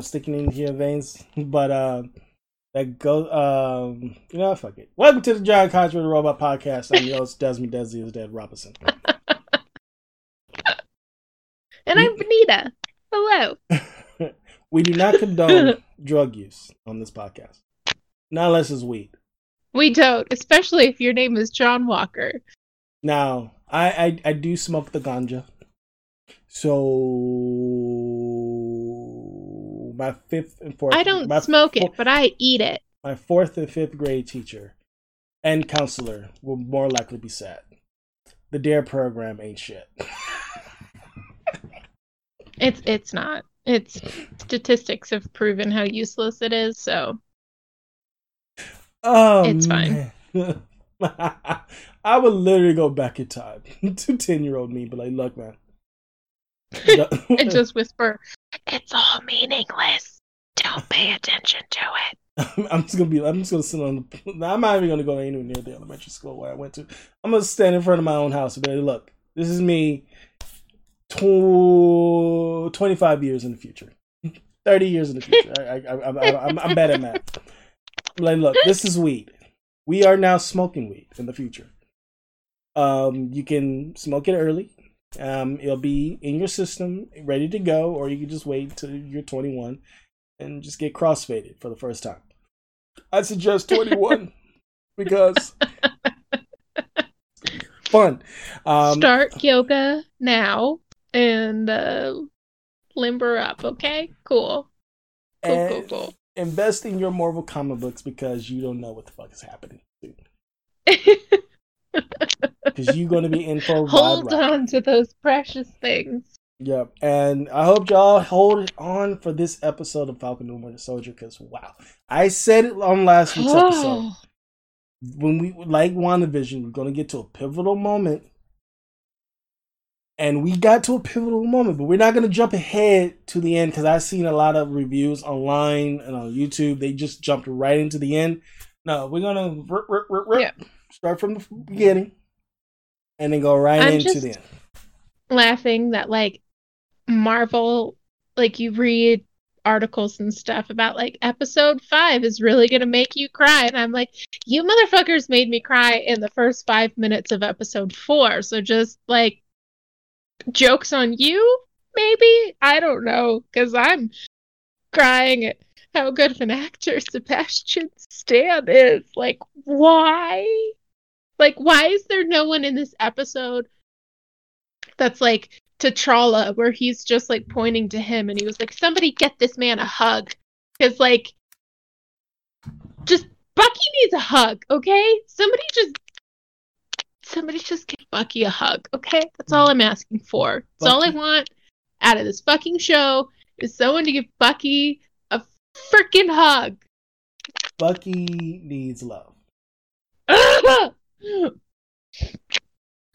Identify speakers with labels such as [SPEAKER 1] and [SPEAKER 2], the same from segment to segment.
[SPEAKER 1] Sticking into your veins, but uh, that go. Um, you know, fuck it. Welcome to the John Contra the Robot Podcast. I'm your host, Desmond Desi is Dead Robinson.
[SPEAKER 2] and I'm Benita. Hello.
[SPEAKER 1] we do not condone drug use on this podcast, not unless it's weed.
[SPEAKER 2] We don't, especially if your name is John Walker.
[SPEAKER 1] Now, I I, I do smoke the ganja. So my fifth and fourth.
[SPEAKER 2] I don't smoke it, but I eat it.
[SPEAKER 1] My fourth and fifth grade teacher and counselor will more likely be sad. The Dare program ain't shit.
[SPEAKER 2] it's it's not. It's statistics have proven how useless it is. So
[SPEAKER 1] Oh,
[SPEAKER 2] It's fine.
[SPEAKER 1] I would literally go back in time to ten year old me, but like, look, man.
[SPEAKER 2] And just whisper, "It's all meaningless. Don't pay attention to it."
[SPEAKER 1] I'm just gonna be. I'm just gonna sit on the. I'm not even gonna go anywhere near the elementary school where I went to. I'm gonna stand in front of my own house and be like, "Look, this is me. Tw- 25 years in the future, 30 years in the future. I, I, I, I, I'm, I'm bad at math. I'm like, look, this is weed. We are now smoking weed in the future. Um, you can smoke it early. Um, it'll be in your system, ready to go, or you can just wait till you're 21 and just get crossfaded for the first time. I suggest 21 because fun. Um,
[SPEAKER 2] Start yoga now and uh, limber up. Okay, cool. Cool,
[SPEAKER 1] and
[SPEAKER 2] cool, cool.
[SPEAKER 1] Invest in your Marvel comic books because you don't know what the fuck is happening. Because you're going to be in for
[SPEAKER 2] Hold on to those precious things.
[SPEAKER 1] Yep. And I hope y'all hold on for this episode of Falcon and Winter Soldier because, wow. I said it on last week's episode. When we like WandaVision, we're gonna get to a pivotal moment. And we got to a pivotal moment, but we're not gonna jump ahead to the end because I've seen a lot of reviews online and on YouTube. They just jumped right into the end. No, we're gonna rip, rip, rip, rip,
[SPEAKER 2] Yeah.
[SPEAKER 1] Start from the beginning and then go right
[SPEAKER 2] I'm
[SPEAKER 1] into the end.
[SPEAKER 2] laughing that like Marvel, like you read articles and stuff about like episode five is really gonna make you cry, and I'm like, you motherfuckers made me cry in the first five minutes of episode four. So just like jokes on you, maybe I don't know, because I'm crying at how good of an actor Sebastian Stan is. Like, why? Like, why is there no one in this episode that's like T'Challa, where he's just like pointing to him and he was like, somebody get this man a hug. Because, like, just Bucky needs a hug, okay? Somebody just. Somebody just give Bucky a hug, okay? That's all I'm asking for. That's all I want out of this fucking show is someone to give Bucky a freaking hug.
[SPEAKER 1] Bucky needs love.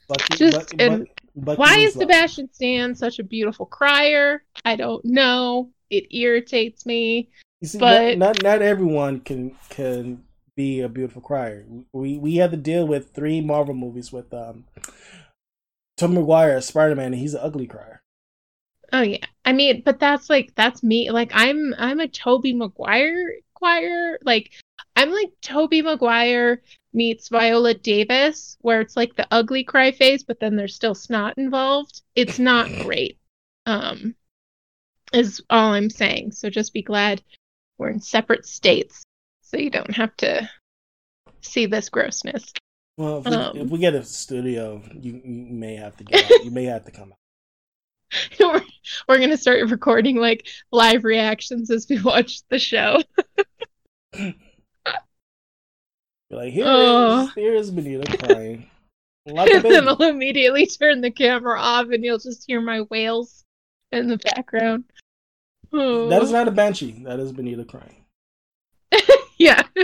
[SPEAKER 1] Bucky,
[SPEAKER 2] Just-
[SPEAKER 1] Bucky,
[SPEAKER 2] and
[SPEAKER 1] Bucky
[SPEAKER 2] Why is. Sebastian Stan such a beautiful crier? I don't know. It irritates me.
[SPEAKER 1] You see,
[SPEAKER 2] But-
[SPEAKER 1] not, not not everyone can can be a beautiful crier. We we had to deal with three Marvel movies with um Tom Maguire as Spider Man, and he's an ugly crier.
[SPEAKER 2] Oh yeah. I mean, but that's like that's me. Like I'm I'm a Tobey Maguire choir. Like I'm like Tobey Maguire meets Viola Davis, where it's like the ugly cry face, but then there's still snot involved. It's not great. Um is all I'm saying. So just be glad we're in separate states. So you don't have to see this grossness.
[SPEAKER 1] Well, if we,
[SPEAKER 2] Um.
[SPEAKER 1] if we get a studio, you, you may have to get out. you may have to come out.
[SPEAKER 2] we're, we're gonna start recording like live reactions as we watch the show.
[SPEAKER 1] Be like, here
[SPEAKER 2] Oh.
[SPEAKER 1] is here is Benita crying.
[SPEAKER 2] And then I'll immediately turn the camera off and you'll just hear my wails in the background. Oh.
[SPEAKER 1] That is not a banshee. That is Benita crying.
[SPEAKER 2] yeah.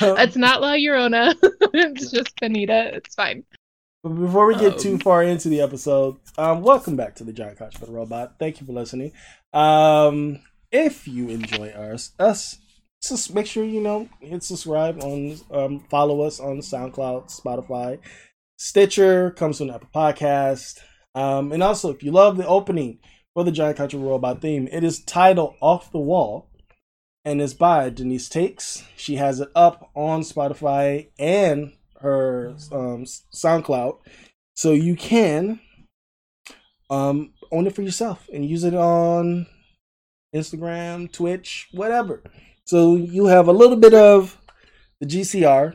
[SPEAKER 2] It's not La Llorona. it's just Benita. It's fine.
[SPEAKER 1] But before we get too
[SPEAKER 2] Um.
[SPEAKER 1] far into the episode, um, welcome back to the Giant Couch for the Robot. Thank you for listening. Um, if you enjoy ours, us, just make sure you know hit subscribe on, um, follow us on SoundCloud, Spotify, Stitcher, comes from Apple Podcast, um, and also if you love the opening for the Giant Country Robot theme. It is titled Off the Wall and is by Denise Takes. She has it up on Spotify and her um, SoundCloud. So you can um, own it for yourself and use it on Instagram, Twitch, whatever. So you have a little bit of the GCR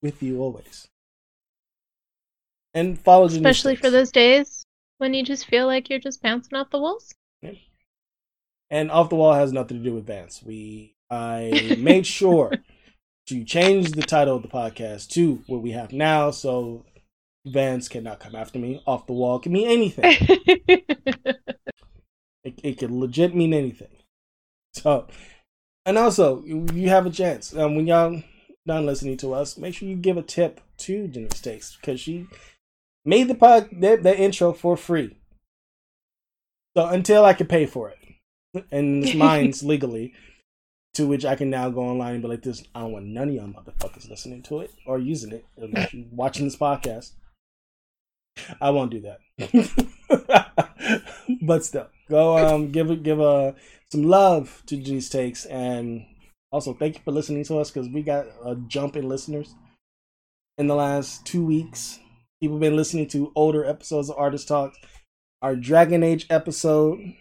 [SPEAKER 1] with you always. And follow Denise
[SPEAKER 2] Especially for those days when you just feel like you're just bouncing off the walls.
[SPEAKER 1] And off the wall has nothing to do with Vance. We I made sure to change the title of the podcast to what we have now, so Vance cannot come after me. Off the wall can mean anything. It, it could legit mean anything. So, and also, you have a chance. Um, when y'all done listening to us, make sure you give a tip to Denise Takes because she made the pod the, the intro for free. So until I can pay for it, and it's mine's legally, to which I can now go online and be like, "This, I don't want none of y'all motherfuckers listening to it or using it, unless watching this podcast." I won't do that. but still, go um give give a some love to Denise Takes and also thank you for listening to us because we got a jump in listeners in the last two weeks. People have been listening to older episodes of Artist Talks. Our Dragon Age episode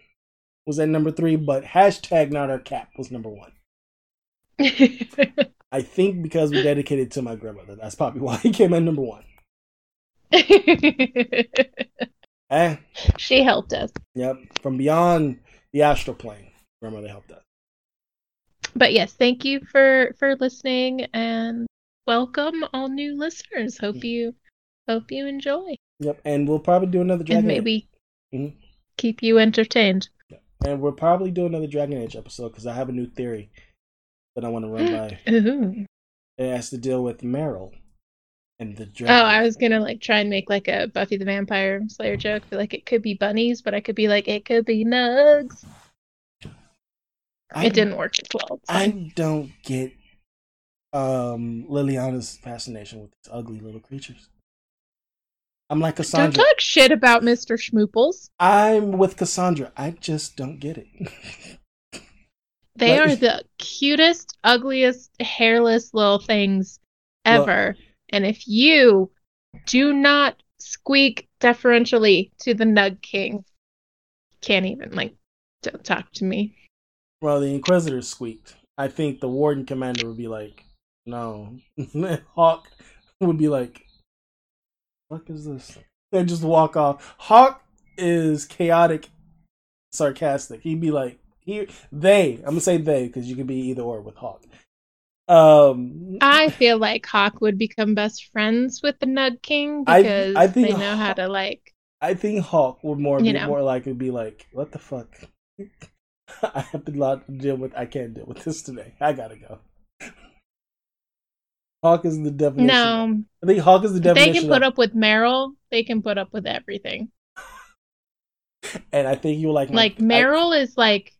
[SPEAKER 1] was at number three, but hashtag not our cap was number one. I think because we dedicated it to my grandmother. That's probably why he came at number one. Eh,
[SPEAKER 2] she helped us.
[SPEAKER 1] yep. From beyond the astral plane, grandmother helped us.
[SPEAKER 2] But yes, thank you for for listening and welcome all new listeners. Hope you hope you enjoy
[SPEAKER 1] Yep, and we'll probably do another Dragon
[SPEAKER 2] and
[SPEAKER 1] Age.
[SPEAKER 2] maybe
[SPEAKER 1] Mhm.
[SPEAKER 2] keep you entertained.
[SPEAKER 1] And we'll probably do another Dragon Age episode because I have a new theory that I want to run by.
[SPEAKER 2] Ooh.
[SPEAKER 1] It has to deal with Merrill and the
[SPEAKER 2] Oh. I was gonna like try and make like a Buffy the Vampire Slayer joke. Be like, it could be bunnies, but I could be like, it could be nugs.
[SPEAKER 1] I,
[SPEAKER 2] it didn't work as well. It's
[SPEAKER 1] I don't get um Leliana's fascination with these ugly little creatures. I'm like Cassandra.
[SPEAKER 2] Don't talk shit about Mr. Schmooples.
[SPEAKER 1] I'm with Cassandra. I just don't get it.
[SPEAKER 2] They
[SPEAKER 1] Like-
[SPEAKER 2] are the cutest, ugliest, hairless little things ever. And if you do not squeak deferentially to the Nug King, can't even like don't talk to me.
[SPEAKER 1] well, the Inquisitor squeaked. I think the Warden Commander would be like, no. Hawke would be like, what is this? Then just walk off. Hawke is chaotic, sarcastic. He'd be like, he, they, I'm gonna say they because you could be either or with Hawke. Um,
[SPEAKER 2] I feel like Hawke would become best friends with the Nug King
[SPEAKER 1] I-
[SPEAKER 2] because
[SPEAKER 1] I think
[SPEAKER 2] they know how
[SPEAKER 1] Hawke-
[SPEAKER 2] to like.
[SPEAKER 1] I think Hawke would more be
[SPEAKER 2] know.
[SPEAKER 1] more likely be like, what the fuck? I have to deal with. I can't deal with this today. I gotta go. Hawke is the definition.
[SPEAKER 2] No,
[SPEAKER 1] I think Hawke is the definition.
[SPEAKER 2] they can put
[SPEAKER 1] of-
[SPEAKER 2] up with Merrill. They can put up with everything.
[SPEAKER 1] and I think you like
[SPEAKER 2] Like
[SPEAKER 1] I-
[SPEAKER 2] Merrill is like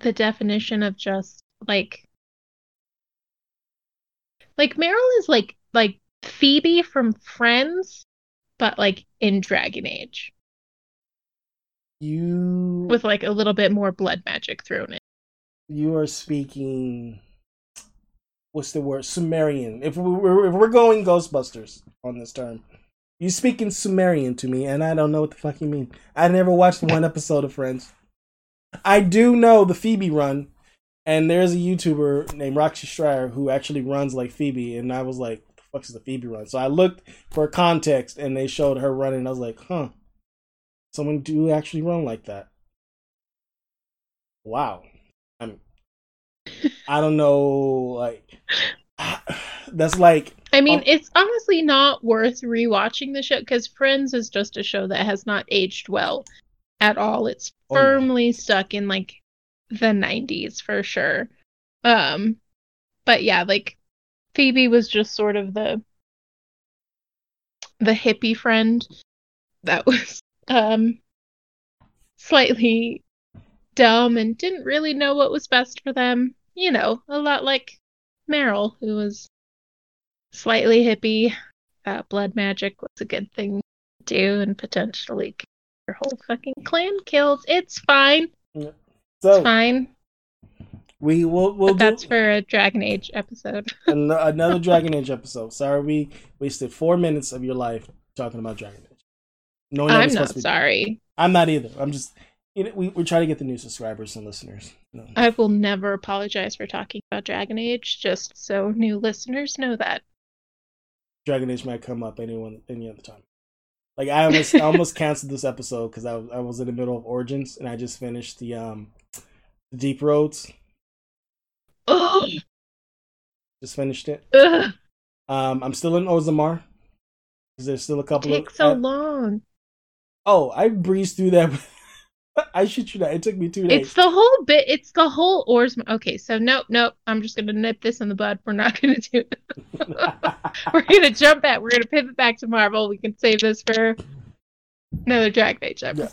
[SPEAKER 2] the definition of just like like Merrill is like like Phoebe from Friends, but like in Dragon Age
[SPEAKER 1] you
[SPEAKER 2] with like a little bit more blood magic thrown in.
[SPEAKER 1] you are speaking. What's the word? Sumerian. If we're if we're going Ghostbusters on this term, you speaking Sumerian to me, and I don't know what the fuck you mean. I never watched one episode of Friends. I do know the Phoebe run, and there's a YouTuber named Roxy Stryer who actually runs like Phoebe, and I was like, "What the fuck is the Phoebe run?" So I looked for context, and they showed her running. I was like, "Huh, someone do actually run like that." Wow, I'm. I don't know, like that's like
[SPEAKER 2] I mean,
[SPEAKER 1] Oh.
[SPEAKER 2] it's honestly not worth rewatching the show because Friends is just a show that has not aged well at all. It's
[SPEAKER 1] Oh,
[SPEAKER 2] firmly stuck in like the 90s for sure. Um but yeah, like Phoebe was just sort of the the hippie friend that was um slightly dumb and didn't really know what was best for them. You know, a lot like Merrill, who was slightly hippie. Uh, blood magic was a good thing to do and potentially your whole fucking clan killed. It's fine.
[SPEAKER 1] So
[SPEAKER 2] It's fine.
[SPEAKER 1] we will we'll
[SPEAKER 2] But
[SPEAKER 1] do
[SPEAKER 2] that's for a Dragon Age episode.
[SPEAKER 1] an- another Dragon Age episode. Sorry, we wasted four minutes of your life talking about Dragon Age. No
[SPEAKER 2] I'm not sorry.
[SPEAKER 1] I'm not either. I'm just you know we we try to get the new subscribers and listeners. Know.
[SPEAKER 2] I will never apologize for talking about Dragon Age, just so new listeners know that.
[SPEAKER 1] Dragon Age might come up anyone any other time. Like I almost I almost canceled this episode because I was I was in the middle of Origins and I just finished the um Deep Roads.
[SPEAKER 2] Ugh,
[SPEAKER 1] Just finished it.
[SPEAKER 2] ugh,
[SPEAKER 1] Um, I'm still in Orzammar. There's still a couple
[SPEAKER 2] takes
[SPEAKER 1] of
[SPEAKER 2] so
[SPEAKER 1] uh,
[SPEAKER 2] long.
[SPEAKER 1] oh I breezed through that. I shoot you that it took me two days.
[SPEAKER 2] It's the whole bit. It's the whole Ors. Okay, so nope, nope. I'm just gonna nip this in the bud. We're not gonna do it. We're gonna jump back. We're gonna pivot back to Marvel. We can save this for another Drag Age episode.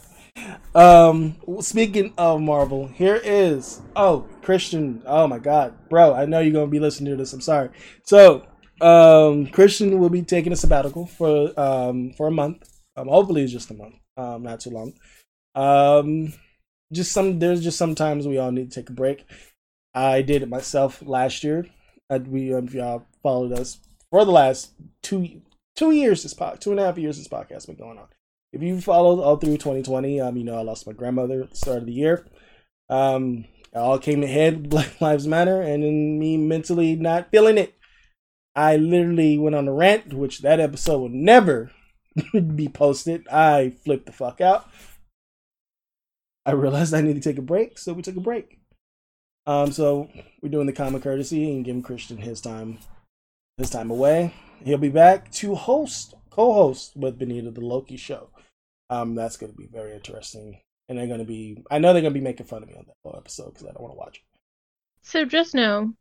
[SPEAKER 1] Um, speaking of Marvel, here is oh Christian. Oh my God, bro! I know you're gonna be listening to this. I'm sorry. So, um, Christian will be taking a sabbatical for um for a month. Um, hopefully it's just a month. Um, not too long. Um, just some. There's just sometimes we all need to take a break. I did it myself last year. Uh, we um, if y'all followed us for the last two two years, this pod, two and a half years, this podcast been going on if you followed all through 2020, um, you know I lost my grandmother at the start of the year. Um, it all came ahead, Black Lives Matter, and then me mentally not feeling it. I literally went on a rant, which that episode will never be posted. I flipped the fuck out. I realized I need to take a break, so we took a break. Um, so we're doing the common courtesy and giving Christian his time, his time away. He'll be back to host, co-host with Benita the Loki show. Um, that's going to be very interesting, and they're going to be. I know they're going to be making fun of me on that whole episode because I don't want to watch it.
[SPEAKER 2] So just know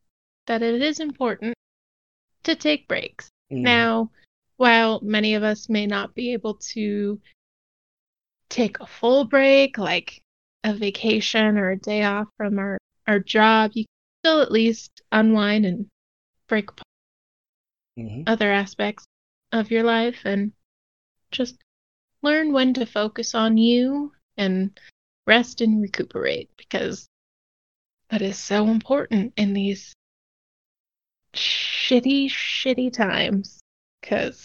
[SPEAKER 2] that it is important to take breaks.
[SPEAKER 1] Mm.
[SPEAKER 2] Now, while many of us may not be able to take a full break, like a vacation or a day off from our, our job, you can still at least unwind and break apart
[SPEAKER 1] Mhm.
[SPEAKER 2] other aspects of your life and just learn when to focus on you and rest and recuperate because that is so important in these shitty, shitty times. Because,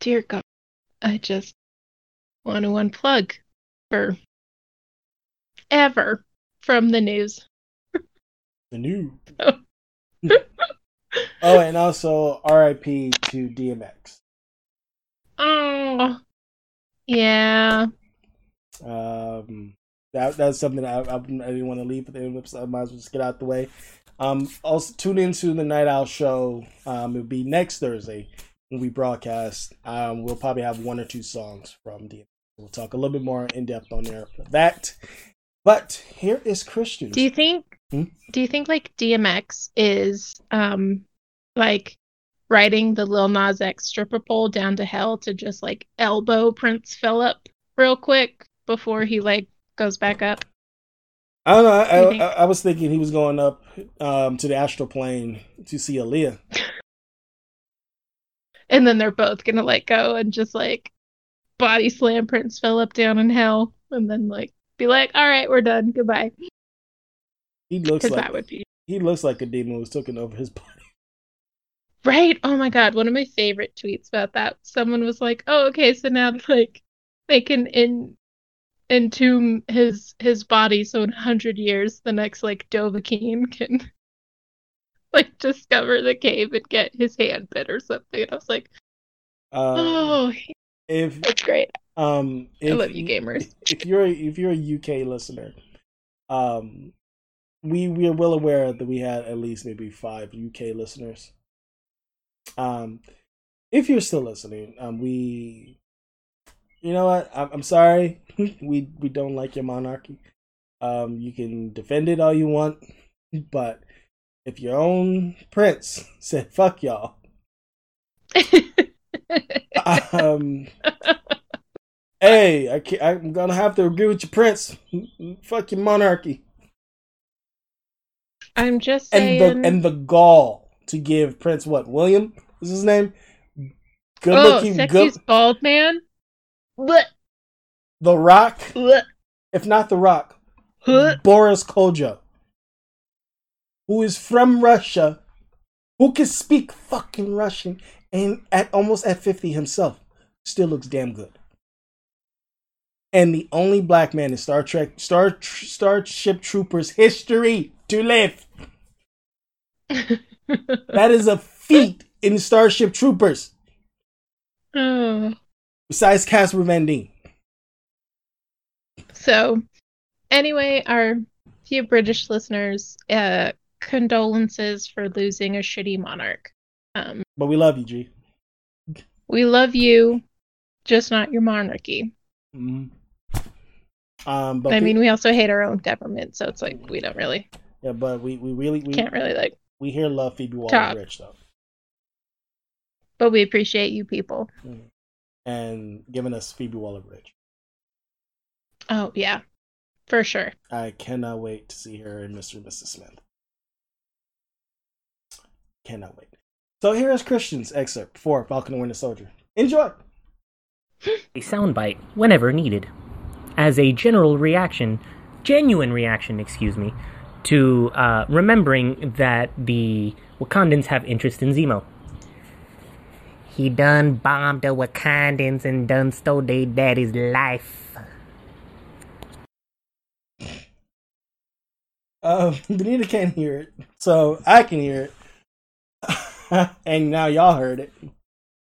[SPEAKER 2] dear God, I just want to unplug for ever from the news.
[SPEAKER 1] The new.
[SPEAKER 2] Oh.
[SPEAKER 1] oh, and also R.I.P. to DMX.
[SPEAKER 2] Oh, yeah.
[SPEAKER 1] Um, that that's something I, I, I didn't want to leave at the end of the episode. I might as well just get out the way. Um, also tune into the Night Owl show. Um, it'll be next Thursday when we broadcast. Um, we'll probably have one or two songs from DMX. We'll talk a little bit more in depth on there for that. But here is Christian.
[SPEAKER 2] Do you think
[SPEAKER 1] Hmm?
[SPEAKER 2] do you think like DMX is um like riding the Lil Nas X stripper pole down to hell to just like elbow Prince Philip real quick before he like goes back up?
[SPEAKER 1] I don't know. I, I, I, I was thinking he was going up um, to the astral plane to see Aaliyah.
[SPEAKER 2] And then they're both gonna let go and just like body slam Prince Philip down in hell and then like be like, all right, we're done. Goodbye.
[SPEAKER 1] He looks like
[SPEAKER 2] that would be
[SPEAKER 1] he looks like a demon was taking over his body.
[SPEAKER 2] Right. Oh my God. One of my favorite tweets about that. Someone was like, "Oh, okay, so now like they can in entomb his his body so in hundred years the next like Dovahkiin can like discover the cave and get his hand bit or something." And I was like,
[SPEAKER 1] Uh,
[SPEAKER 2] "Oh,
[SPEAKER 1] if
[SPEAKER 2] that's great.
[SPEAKER 1] um, if,
[SPEAKER 2] I love you gamers."
[SPEAKER 1] If you're if you're a UK listener, um, we we are well aware that we had at least maybe five UK listeners. Um, if you're still listening, um, we, you know what? I'm, I'm sorry. we we don't like your monarchy. Um, you can defend it all you want, but if your own prince said "fuck y'all," um, hey, I can't, I'm gonna have to agree with your prince. Fuck your monarchy
[SPEAKER 2] I'm just saying.
[SPEAKER 1] and the and the gall to give Prince what William is his name. Good
[SPEAKER 2] oh,
[SPEAKER 1] looking,
[SPEAKER 2] sexiest
[SPEAKER 1] good
[SPEAKER 2] bald man. But
[SPEAKER 1] The Rock,
[SPEAKER 2] Ugh.
[SPEAKER 1] if not The Rock,
[SPEAKER 2] Huh.
[SPEAKER 1] Boris Kodjoe, who is from Russia, who can speak fucking Russian, and at almost at 50 himself, still looks damn good. And the only black man in Star Trek, Star Starship Troopers history to live. That is a feat in Starship Troopers.
[SPEAKER 2] Oh.
[SPEAKER 1] Besides Casper Van Dien.
[SPEAKER 2] So, anyway, our few British listeners, uh, condolences for losing a shitty monarch. Um,
[SPEAKER 1] But we love you, G.
[SPEAKER 2] we love you, just not your monarchy.
[SPEAKER 1] Mhm. Um, but
[SPEAKER 2] I
[SPEAKER 1] we-
[SPEAKER 2] mean, we also hate our own government, so it's like we don't really
[SPEAKER 1] yeah, but we, we really we,
[SPEAKER 2] can't really like,
[SPEAKER 1] we here love Phoebe Waller
[SPEAKER 2] Top.
[SPEAKER 1] Bridge though,
[SPEAKER 2] but we appreciate you people. Mm.
[SPEAKER 1] and giving us Phoebe Waller Bridge.
[SPEAKER 2] Oh yeah, for sure.
[SPEAKER 1] I cannot wait to see her in Mr. and Mrs. Smith. Cannot wait. So here is Christian's excerpt for Falcon and Winter Soldier. Enjoy.
[SPEAKER 3] a soundbite whenever needed. As a general reaction, genuine reaction, excuse me, to uh, remembering that the Wakandans have interest in Zemo. He done bombed the Wakandans and done stole their daddy's life.
[SPEAKER 1] Um, Benita can't hear it, so I can hear it, and now y'all heard it.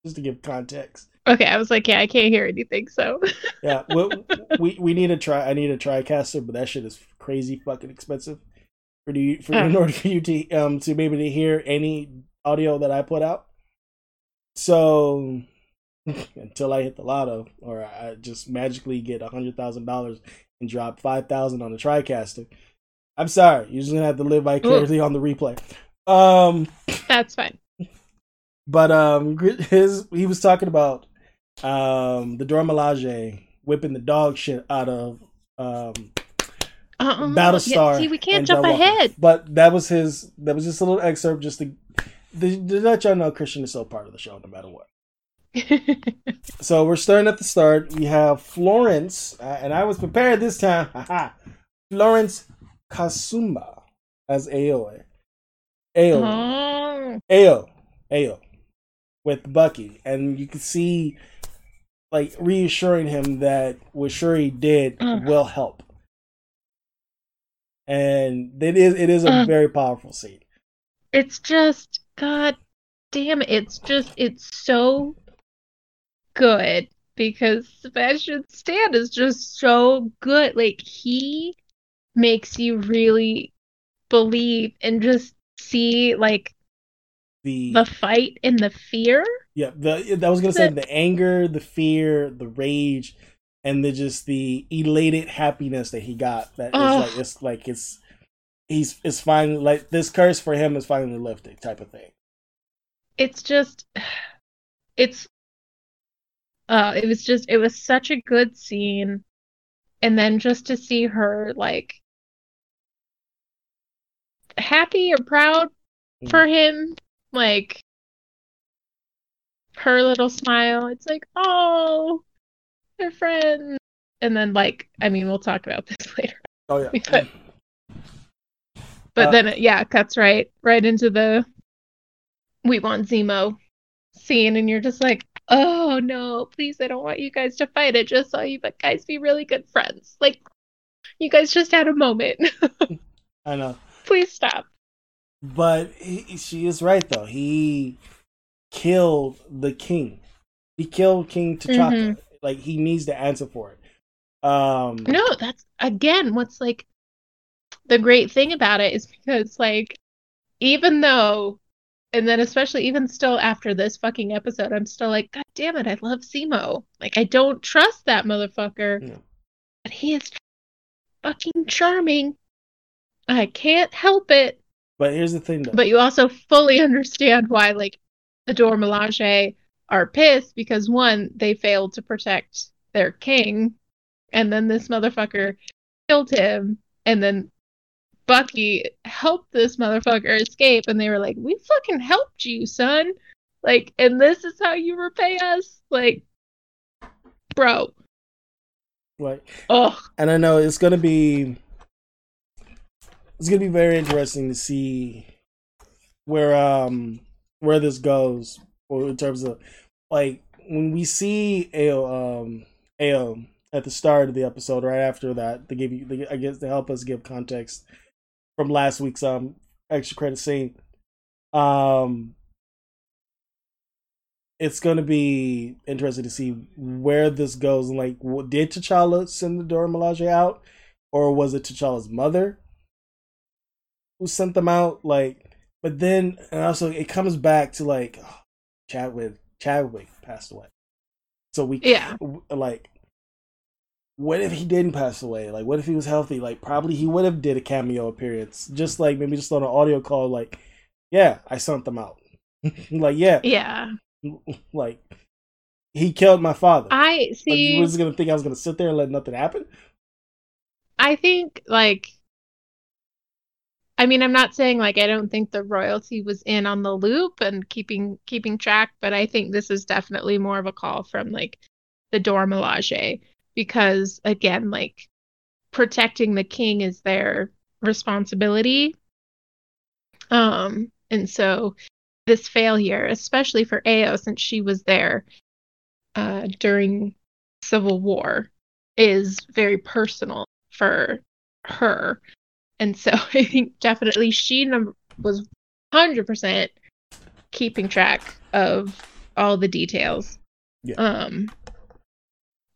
[SPEAKER 1] Just to give context.
[SPEAKER 2] Okay, I was like, yeah, I can't hear anything, so
[SPEAKER 1] Yeah, we, we we need to try. I need a TriCaster, but that shit is crazy fucking expensive. For you, for in
[SPEAKER 2] Oh.
[SPEAKER 1] order for you to um to be able to hear any audio that I put out. So until I hit the lotto, or I just magically get a hundred thousand dollars and drop five thousand on the TriCaster, I'm sorry. You're just gonna have to live vicariously on the replay. Um,
[SPEAKER 2] that's fine.
[SPEAKER 1] but um, his he was talking about um the Dora Milaje whipping the dog shit out of um
[SPEAKER 2] Uh-uh.
[SPEAKER 1] Battlestar.
[SPEAKER 2] Yeah, see, we can't jump ahead.
[SPEAKER 1] But that was his. That was just a little excerpt, just to, to, to let y'all know Christian is still part of the show, no matter what. So we're starting at the start. We have Florence, uh, and I was prepared this time. Florence Kasumba as Ayo. Ayo.
[SPEAKER 2] oh,
[SPEAKER 1] Ayo, Ayo, with Bucky, and you can see, like, reassuring him that what Shuri did
[SPEAKER 2] Ugh.
[SPEAKER 1] will help, and it is it is a
[SPEAKER 2] Ugh.
[SPEAKER 1] very powerful scene.
[SPEAKER 2] it's just god damn it. It's just it's so good because Sebastian Stan is just so good. Like he makes you really believe and just see like
[SPEAKER 1] The,
[SPEAKER 2] the fight and the fear.
[SPEAKER 1] yeah, the I was gonna say
[SPEAKER 2] the
[SPEAKER 1] anger, the fear, the rage, and the just the elated happiness that he got. That is
[SPEAKER 2] Ugh.
[SPEAKER 1] like it's like it's he's it's finally like this curse for him is finally lifted, type of thing.
[SPEAKER 2] it's just it's uh it was just it was such a good scene and then just to see her like happy or proud for him like her little smile it's like oh they're friends and then like i mean we'll talk about this later
[SPEAKER 1] Oh yeah.
[SPEAKER 2] But- but
[SPEAKER 1] Uh,
[SPEAKER 2] then it, yeah, it cuts right right into the we want Zemo scene, and you're just like, oh no, please, I don't want you guys to fight. I just saw you, but guys, be really good friends. Like, you guys just had a moment.
[SPEAKER 1] I know.
[SPEAKER 2] please stop.
[SPEAKER 1] But he, she is right though. He killed the king. He killed King T'Chaka. Like he needs to answer for it. Um
[SPEAKER 2] No, that's again what's like the great thing about it is because like even though and then especially even still after this fucking episode, I'm still like, God damn it, I love Zemo. Like I don't trust that motherfucker.
[SPEAKER 1] Yeah.
[SPEAKER 2] But he is fucking charming. I can't help it.
[SPEAKER 1] But here's the thing though.
[SPEAKER 2] But you also fully understand why like Dora Milaje are pissed because one, they failed to protect their king, and then this motherfucker killed him, and then Bucky helped this motherfucker escape, and they were like, "We fucking helped you, son." Like, and this is how you repay us, like, bro.
[SPEAKER 1] Like,
[SPEAKER 2] oh,
[SPEAKER 1] and I know it's gonna be it's gonna be very interesting to see where um where this goes or in terms of like when we see Ayo um Ayo at the start of the episode right after that they give you they, I guess to help us give context from last week's um extra credit scene um it's to be interesting to see where this goes. And like did T'Challa send the Dora Milaje out or was it T'Challa's mother who sent them out? Like but then and also it comes back to like oh, Chadwick Chadwick passed away so we
[SPEAKER 2] yeah
[SPEAKER 1] like what if he didn't pass away like what if he was healthy like probably he would have did a cameo appearance just like maybe just on an audio call like yeah I sent them out like yeah
[SPEAKER 2] yeah
[SPEAKER 1] like he killed my father.
[SPEAKER 2] I see.
[SPEAKER 1] Like, you was gonna think I was gonna sit there and let nothing happen.
[SPEAKER 2] I think like. I mean, I'm not saying like I don't think the royalty was in on the loop and keeping keeping track, but I think this is definitely more of a call from like the Milaje because again, like protecting the king is their responsibility. Um, and so this failure, especially for Ayo since she was there uh, during Civil War, is very personal for her. And so I think definitely she num- was 100% keeping track of all the details.
[SPEAKER 1] Yeah.
[SPEAKER 2] Um,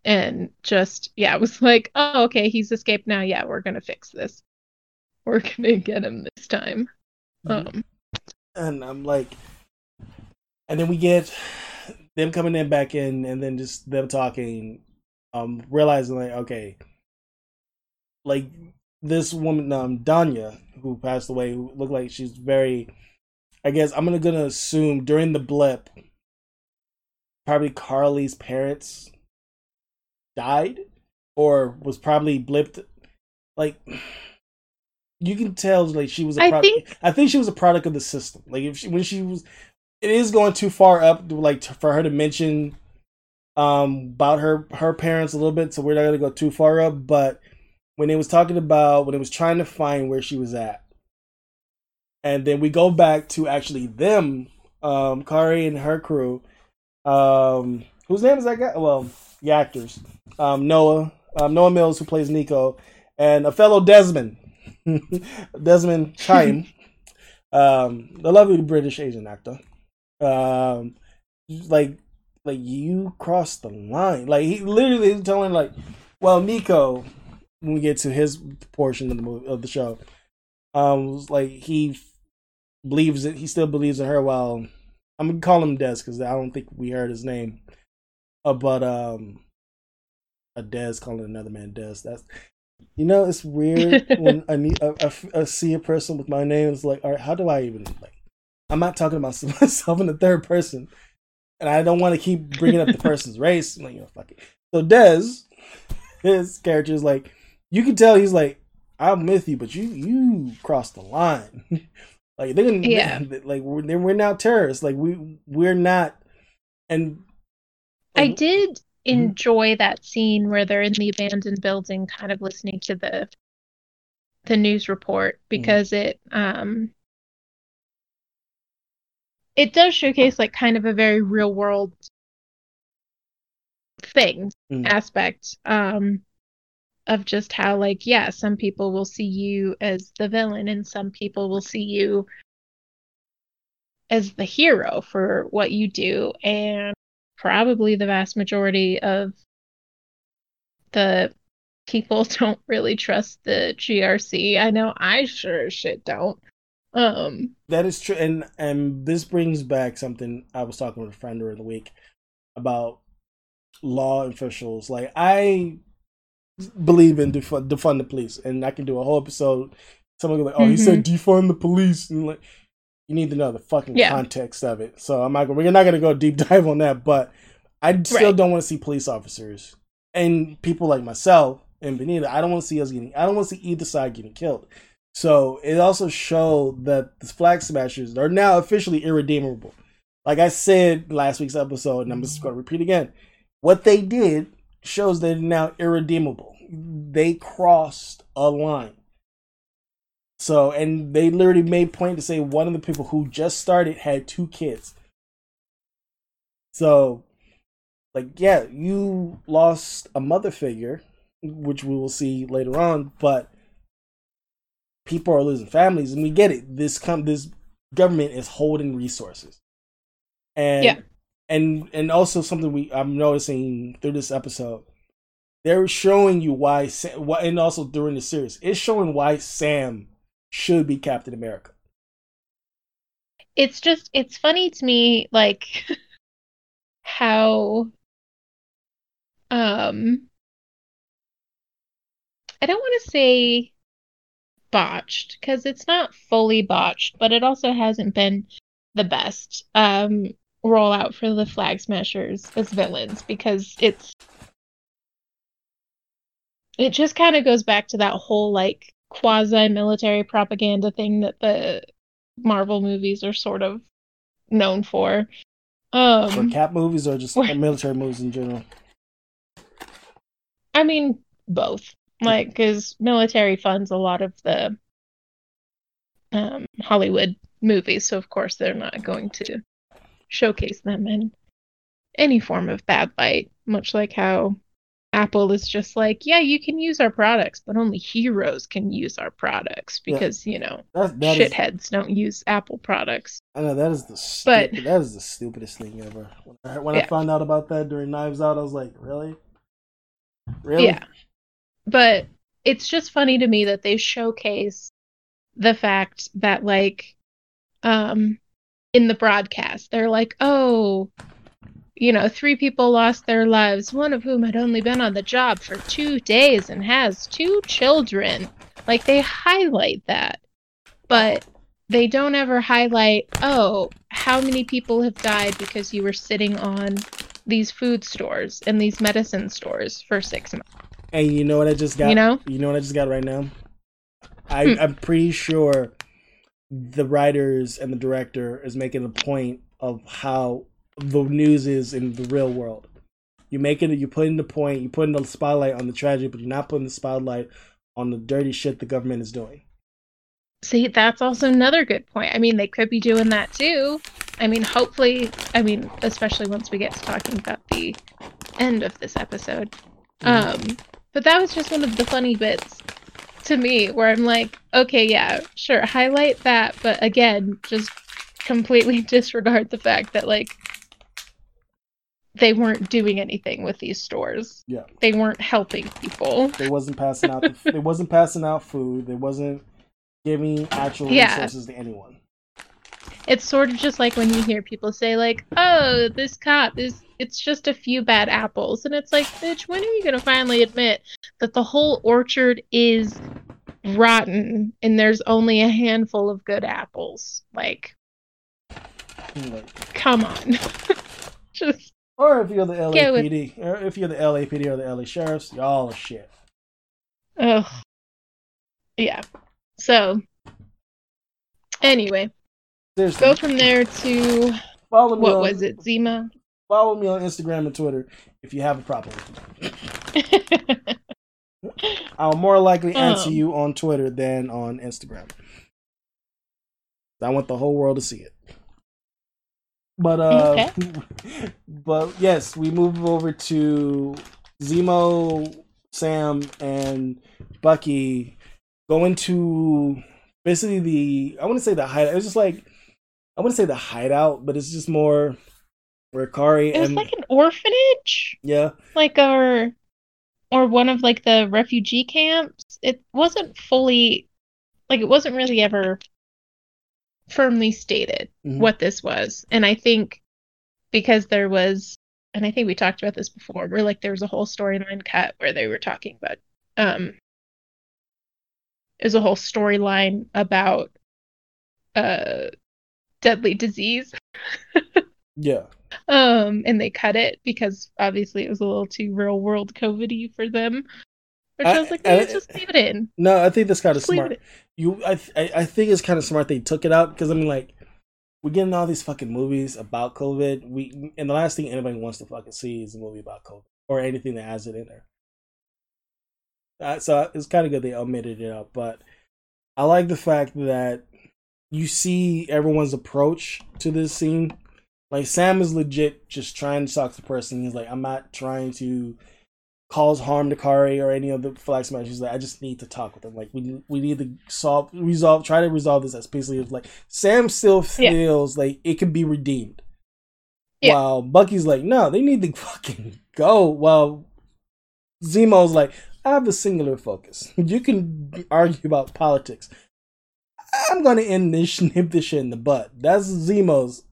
[SPEAKER 2] and just, yeah, it was like, oh, okay, he's escaped now. Yeah, we're going to fix this. We're going to get him this time.
[SPEAKER 1] Mm-hmm.
[SPEAKER 2] Um,
[SPEAKER 1] and I'm like, and then we get them coming in back in, and then just them talking, um, realizing like, okay, like this woman, um, Donya, who passed away, who looked like she's very, I guess I'm gonna gonna assume during the blip, probably Karli's parents died, or was probably blipped, like you can tell like she was a
[SPEAKER 2] I
[SPEAKER 1] product.
[SPEAKER 2] think-
[SPEAKER 1] I think she was a product of the system. Like if she, when she was, it is going too far up. Like for her to mention um about her her parents a little bit, so we're not gonna go too far up. But when it was talking about when it was trying to find where she was at, and then we go back to actually them, um, Karli and her crew, um, whose name is that guy? Well, the actors, um, Noah, um, Noah Mills, who plays Nico, and a fellow Desmond. Desmond Chiam, um, the lovely British Asian actor. Um, like, like you crossed the line. Like he literally is telling like, well, Nico, when we get to his portion of the movie of the show, um, like he believes it. He still believes in her. While I'm gonna call him Des because I don't think we heard his name. Uh, but um, a Des calling another man Des. That's you know, it's weird when I need I, I, I see a person with my name. It's like, all right, how do I even like? I'm not talking about myself in the third person, and I don't want to keep bringing up the person's race. I'm like, you know, fuck it. So Des, his character is like, you can tell he's like, I'm with you, but you you crossed the line. like they didn't,
[SPEAKER 2] Yeah.
[SPEAKER 1] like we're we're now terrorists. Like we we're not, and
[SPEAKER 2] I did enjoy that scene where they're in the abandoned building kind of listening to the the news report because it um it does showcase like kind of a very real world thing
[SPEAKER 1] Mhm.
[SPEAKER 2] aspect um of just how like yeah some people will see you as the villain and some people will see you as the hero for what you do and probably the vast majority of the people don't really trust the GRC. I know I sure shit don't. Um
[SPEAKER 1] That is true, and and this brings back something I was talking with a friend during the week about law officials. Like I believe in defund, defund the police, and I can do a whole episode. Someone like, "Oh, he said mm-hmm. defund the police," and like you need to know the fucking
[SPEAKER 2] Yeah.
[SPEAKER 1] context of it. So I'm not. We're not going to go deep dive on that, but I still
[SPEAKER 2] Right.
[SPEAKER 1] don't want to see police officers and people like myself and Benita. I don't want to see us getting. I don't want to see either side getting killed. So it also showed that the flag smashers are now officially irredeemable. Like I said last week's episode, and I'm just going to repeat again. What they did shows they're now irredeemable. They crossed a line. So, and they literally made point to say one of the people who just started had two kids. So, like, yeah, you lost a mother figure, which we will see later on, but people are losing families, and we get it. This com- this government is holding resources, and
[SPEAKER 2] Yeah.
[SPEAKER 1] And and also something we I'm noticing through this episode, they're showing you why, and also during the series, it's showing why Sam should be Captain America.
[SPEAKER 2] it's just it's funny to me like how um I don't want to say botched because it's not fully botched, but it also hasn't been the best um rollout for the Flag Smashers as villains because it's it just kind of goes back to that whole like quasi military propaganda thing that the Marvel movies are sort of known for.
[SPEAKER 1] For
[SPEAKER 2] Um,
[SPEAKER 1] Cap movies or just
[SPEAKER 2] Where-
[SPEAKER 1] military movies in general.
[SPEAKER 2] I mean both, like because military funds a lot of the um, Hollywood movies, so of course they're not going to showcase them in any form of bad light. Much like how Apple is just like, yeah, you can use our products, but only heroes can use our products
[SPEAKER 1] Yeah.
[SPEAKER 2] because you know
[SPEAKER 1] That that is,
[SPEAKER 2] shitheads don't use Apple products.
[SPEAKER 1] I know that is the
[SPEAKER 2] But-
[SPEAKER 1] that is the stupidest thing ever. When, I, when I found out about that during Knives Out, I was like, really, really?
[SPEAKER 2] Yeah. But it's just funny to me that they showcase the fact that like um in the broadcast they're like, "Oh, you know, three people lost their lives, one of whom had only been on the job for 2 days and has two children." Like they highlight that. But they don't ever highlight, "Oh, how many people have died because you were sitting on these food stores and these medicine stores for 6 months."
[SPEAKER 1] And you know what I just got?
[SPEAKER 2] You know?
[SPEAKER 1] You know what I just got right now? I,
[SPEAKER 2] Hmm.
[SPEAKER 1] I'm pretty sure the writers and the director is making a point of how the news is in the real world. You make it, you put in the point, you put in the spotlight on the tragedy, but you're not putting the spotlight on the dirty shit the government is doing.
[SPEAKER 2] See, that's also another good point. I mean, they could be doing that too. I mean, hopefully, I mean, especially once we get to talking about the end of this episode. Um, but that was just one of the funny bits to me where I'm like, okay, yeah, sure, highlight that, but again, just completely disregard the fact that like they weren't doing anything with these stores.
[SPEAKER 1] Yeah.
[SPEAKER 2] They weren't helping people.
[SPEAKER 1] They wasn't passing out. The, they wasn't passing out food. They wasn't giving actual
[SPEAKER 2] Yeah.
[SPEAKER 1] resources to anyone.
[SPEAKER 2] It's sort of just like when you hear people say like, "Oh, this cop is it's just a few bad apples." And it's like, "Bitch, when are you going to finally admit that the whole orchard is rotten and there's only a handful of good apples?" Like,
[SPEAKER 1] Like,
[SPEAKER 2] come on. just
[SPEAKER 1] or if you're the
[SPEAKER 2] with-
[SPEAKER 1] LAPD, or if you're the LAPD or the LA sheriffs, y'all are shit.
[SPEAKER 2] ugh. Yeah. So, anyway,
[SPEAKER 1] Seriously,
[SPEAKER 2] go from there to
[SPEAKER 1] follow me
[SPEAKER 2] what
[SPEAKER 1] on,
[SPEAKER 2] was it? Zima.
[SPEAKER 1] Follow me on Instagram and Twitter if you have a problem. I'll more likely answer
[SPEAKER 2] Um.
[SPEAKER 1] you on Twitter than on Instagram. I want the whole world to see it. But uh but yes, we move over to Zemo, Sam, and Bucky going to basically the I wouldn't say the hideout. It's just like I wouldn't say the hideout, but it's just more where Karli
[SPEAKER 2] it was
[SPEAKER 1] and
[SPEAKER 2] like an orphanage.
[SPEAKER 1] yeah,
[SPEAKER 2] like or or one of like the refugee camps it wasn't fully like it wasn't really ever firmly stated
[SPEAKER 1] Mhm.
[SPEAKER 2] what this was and i think because there was and i think we talked about this before where like there was a whole storyline cut where they were talking about um was a whole storyline about uh deadly disease
[SPEAKER 1] yeah.
[SPEAKER 2] um, and they cut it because obviously it was a little too real world COVID-y for them. Which I,
[SPEAKER 1] I-
[SPEAKER 2] was like, let's just leave it in.
[SPEAKER 1] No, I think that's kind of smart. You, I, I I think it's kind of smart they took it out because I mean, like, we're getting all these fucking movies about COVID. We and the last thing anybody wants to fucking see is a movie about COVID. or anything that has it in there. Uh, so it's kind of good they omitted it out, but I like the fact that you see everyone's approach to this scene. Like Sam is legit just trying to talk to the person. He's like, I'm not trying to cause harm to Karli or any of the flag smashers. He's like, I just need to talk with them. Like we we need to solve resolve try to resolve this as peacefully as like Sam still feels yeah. like it can be redeemed. Yeah. While Bucky's like, no, they need to fucking go. While Zemo's like, I have a singular focus. You can argue about politics. I'm gonna end this nip this shit in the butt. That's Zemo's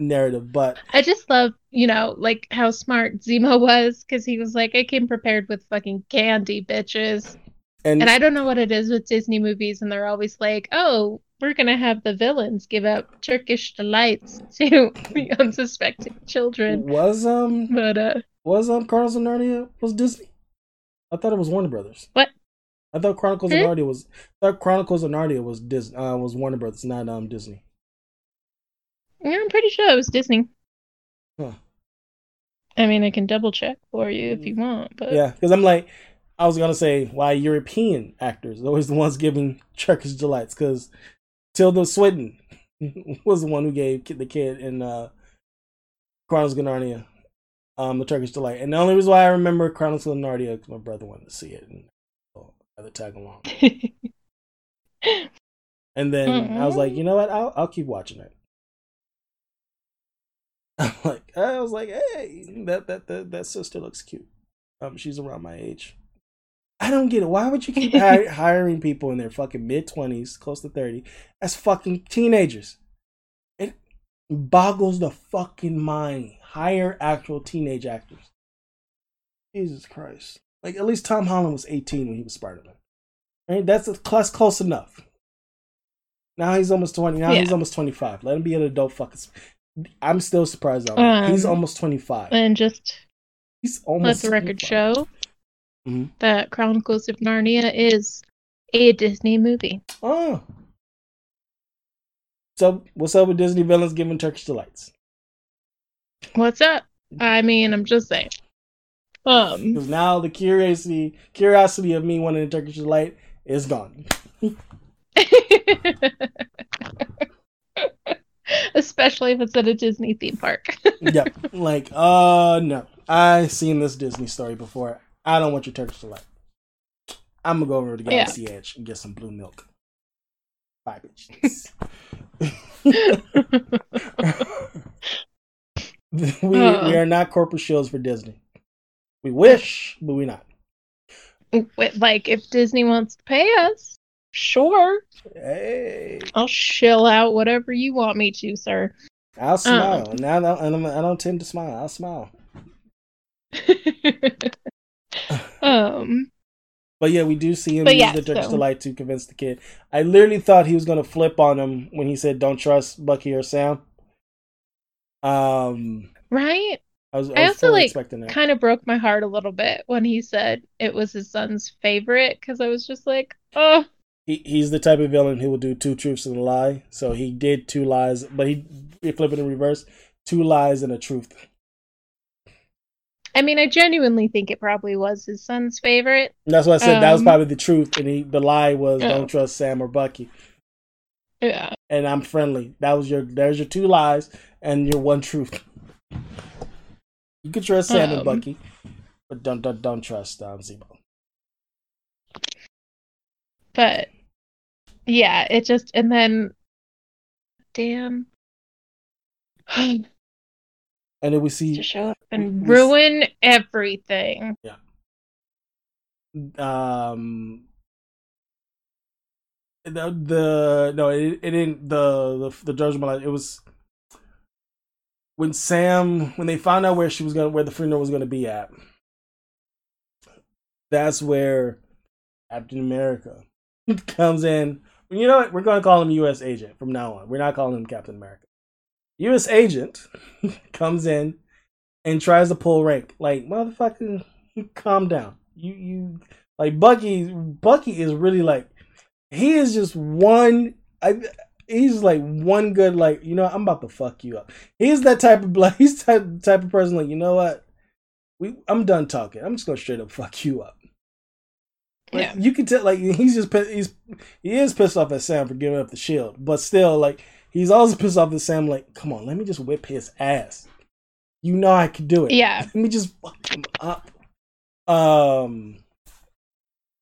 [SPEAKER 1] narrative, but
[SPEAKER 2] I just love, you know, like how smart Zemo was because he was like, I came prepared with fucking candy, bitches. And, and I don't know what it is with Disney movies, and they're always like, oh, we're gonna have the villains give out Turkish delights to the unsuspecting children.
[SPEAKER 1] Was um,
[SPEAKER 2] but uh,
[SPEAKER 1] was um, Chronicles of Narnia was Disney? I thought it was Warner Brothers.
[SPEAKER 2] What?
[SPEAKER 1] I thought Chronicles hmm? of Narnia was. I thought Chronicles of Narnia was Disney. Uh, was Warner Brothers, not um Disney.
[SPEAKER 2] Yeah, I'm pretty sure it was Disney. Huh. I mean, I can double check for you if you want, but
[SPEAKER 1] yeah, because I'm like, I was gonna say why European actors are always the ones giving Turkish delights because Tilda Swinton was the one who gave the kid in uh, Chronicles of Narnia um, the Turkish delight, and the only reason why I remember Chronicles of Narnia because my brother wanted to see it and I had to tag along. and then mm-hmm. I was like, you know what? I'll I'll keep watching it. I'm like, I was like, hey, that that that, that sister looks cute. Um, she's around my age. I don't get it. Why would you keep hiring people in their fucking mid twenties, close to thirty, as fucking teenagers? It boggles the fucking mind. Hire actual teenage actors. Jesus Christ! Like at least Tom Holland was eighteen when he was Spider Man. Right? That's a class close enough. Now he's almost twenty. Now yeah. he's almost twenty five. Let him be an adult fucking. I'm still surprised um, He's almost 25.
[SPEAKER 2] And just
[SPEAKER 1] he's almost
[SPEAKER 2] let the record 25. show mm-hmm. that Chronicles of Narnia is a Disney movie.
[SPEAKER 1] Oh. So what's up with Disney villains giving Turkish delights?
[SPEAKER 2] What's up? I mean, I'm just saying. Um,
[SPEAKER 1] because now the curiosity curiosity of me wanting a Turkish delight is gone.
[SPEAKER 2] especially if it's at a Disney theme park.
[SPEAKER 1] yep. Like, uh, no. I seen this Disney story before. I don't want your Turkish delight. I'm gonna go over to Galaxy yeah. Edge and get some blue milk. Bye, bitch. we uh, we are not corporate shields for Disney. We wish, but we're not.
[SPEAKER 2] Like, if Disney wants to pay us, Sure.
[SPEAKER 1] Hey.
[SPEAKER 2] I'll shill out whatever you want me to, sir.
[SPEAKER 1] I'll smile. Um, now I don't, I don't tend to smile. I'll smile.
[SPEAKER 2] um.
[SPEAKER 1] But yeah, we do see him use yeah, the Turkish so. delight to convince the kid. I literally thought he was gonna flip on him when he said, "Don't trust Bucky or Sam." Um.
[SPEAKER 2] Right.
[SPEAKER 1] I was. I, I also like
[SPEAKER 2] kind of broke my heart a little bit when he said it was his son's favorite because I was just like, oh,
[SPEAKER 1] he, he's the type of villain who will do two truths and a lie. So he did two lies, but he, he flipped it in reverse: two lies and a truth.
[SPEAKER 2] I mean, I genuinely think it probably was his son's favorite.
[SPEAKER 1] That's what I said. Um, that was um, probably the truth, and he, the lie was don't trust Sam or Bucky.
[SPEAKER 2] Yeah.
[SPEAKER 1] And I'm friendly. That was your. There's your two lies and your one truth. You can trust Sam um, and Bucky, but don't don't don't trust um, Zemo.
[SPEAKER 2] But yeah, it just and then damn.
[SPEAKER 1] and then we see
[SPEAKER 2] to show up and ruin see, everything.
[SPEAKER 1] Yeah. Um. The the no it, it didn't the the the judgment it was when Sam when they found out where she was gonna where the funeral was gonna be at. That's where Captain America comes in you know what? We're going to call him U.S. Agent from now on. We're not calling him Captain America. U.S. Agent comes in and tries to pull rank. Like motherfucker, calm down. You you like Bucky. Bucky is really like he is just one. I he's like one good like you know I'm about to fuck you up. He's that type of like he's type type of person like you know what we I'm done talking. I'm just gonna straight up fuck you up. Like,
[SPEAKER 2] Yeah.
[SPEAKER 1] You can tell, like he's just he's he is pissed off at Sam for giving up the shield, but still, like he's also pissed off at Sam. Like, come on, let me just whip his ass. You know I can do it.
[SPEAKER 2] Yeah.
[SPEAKER 1] Let me just fuck him up. Um,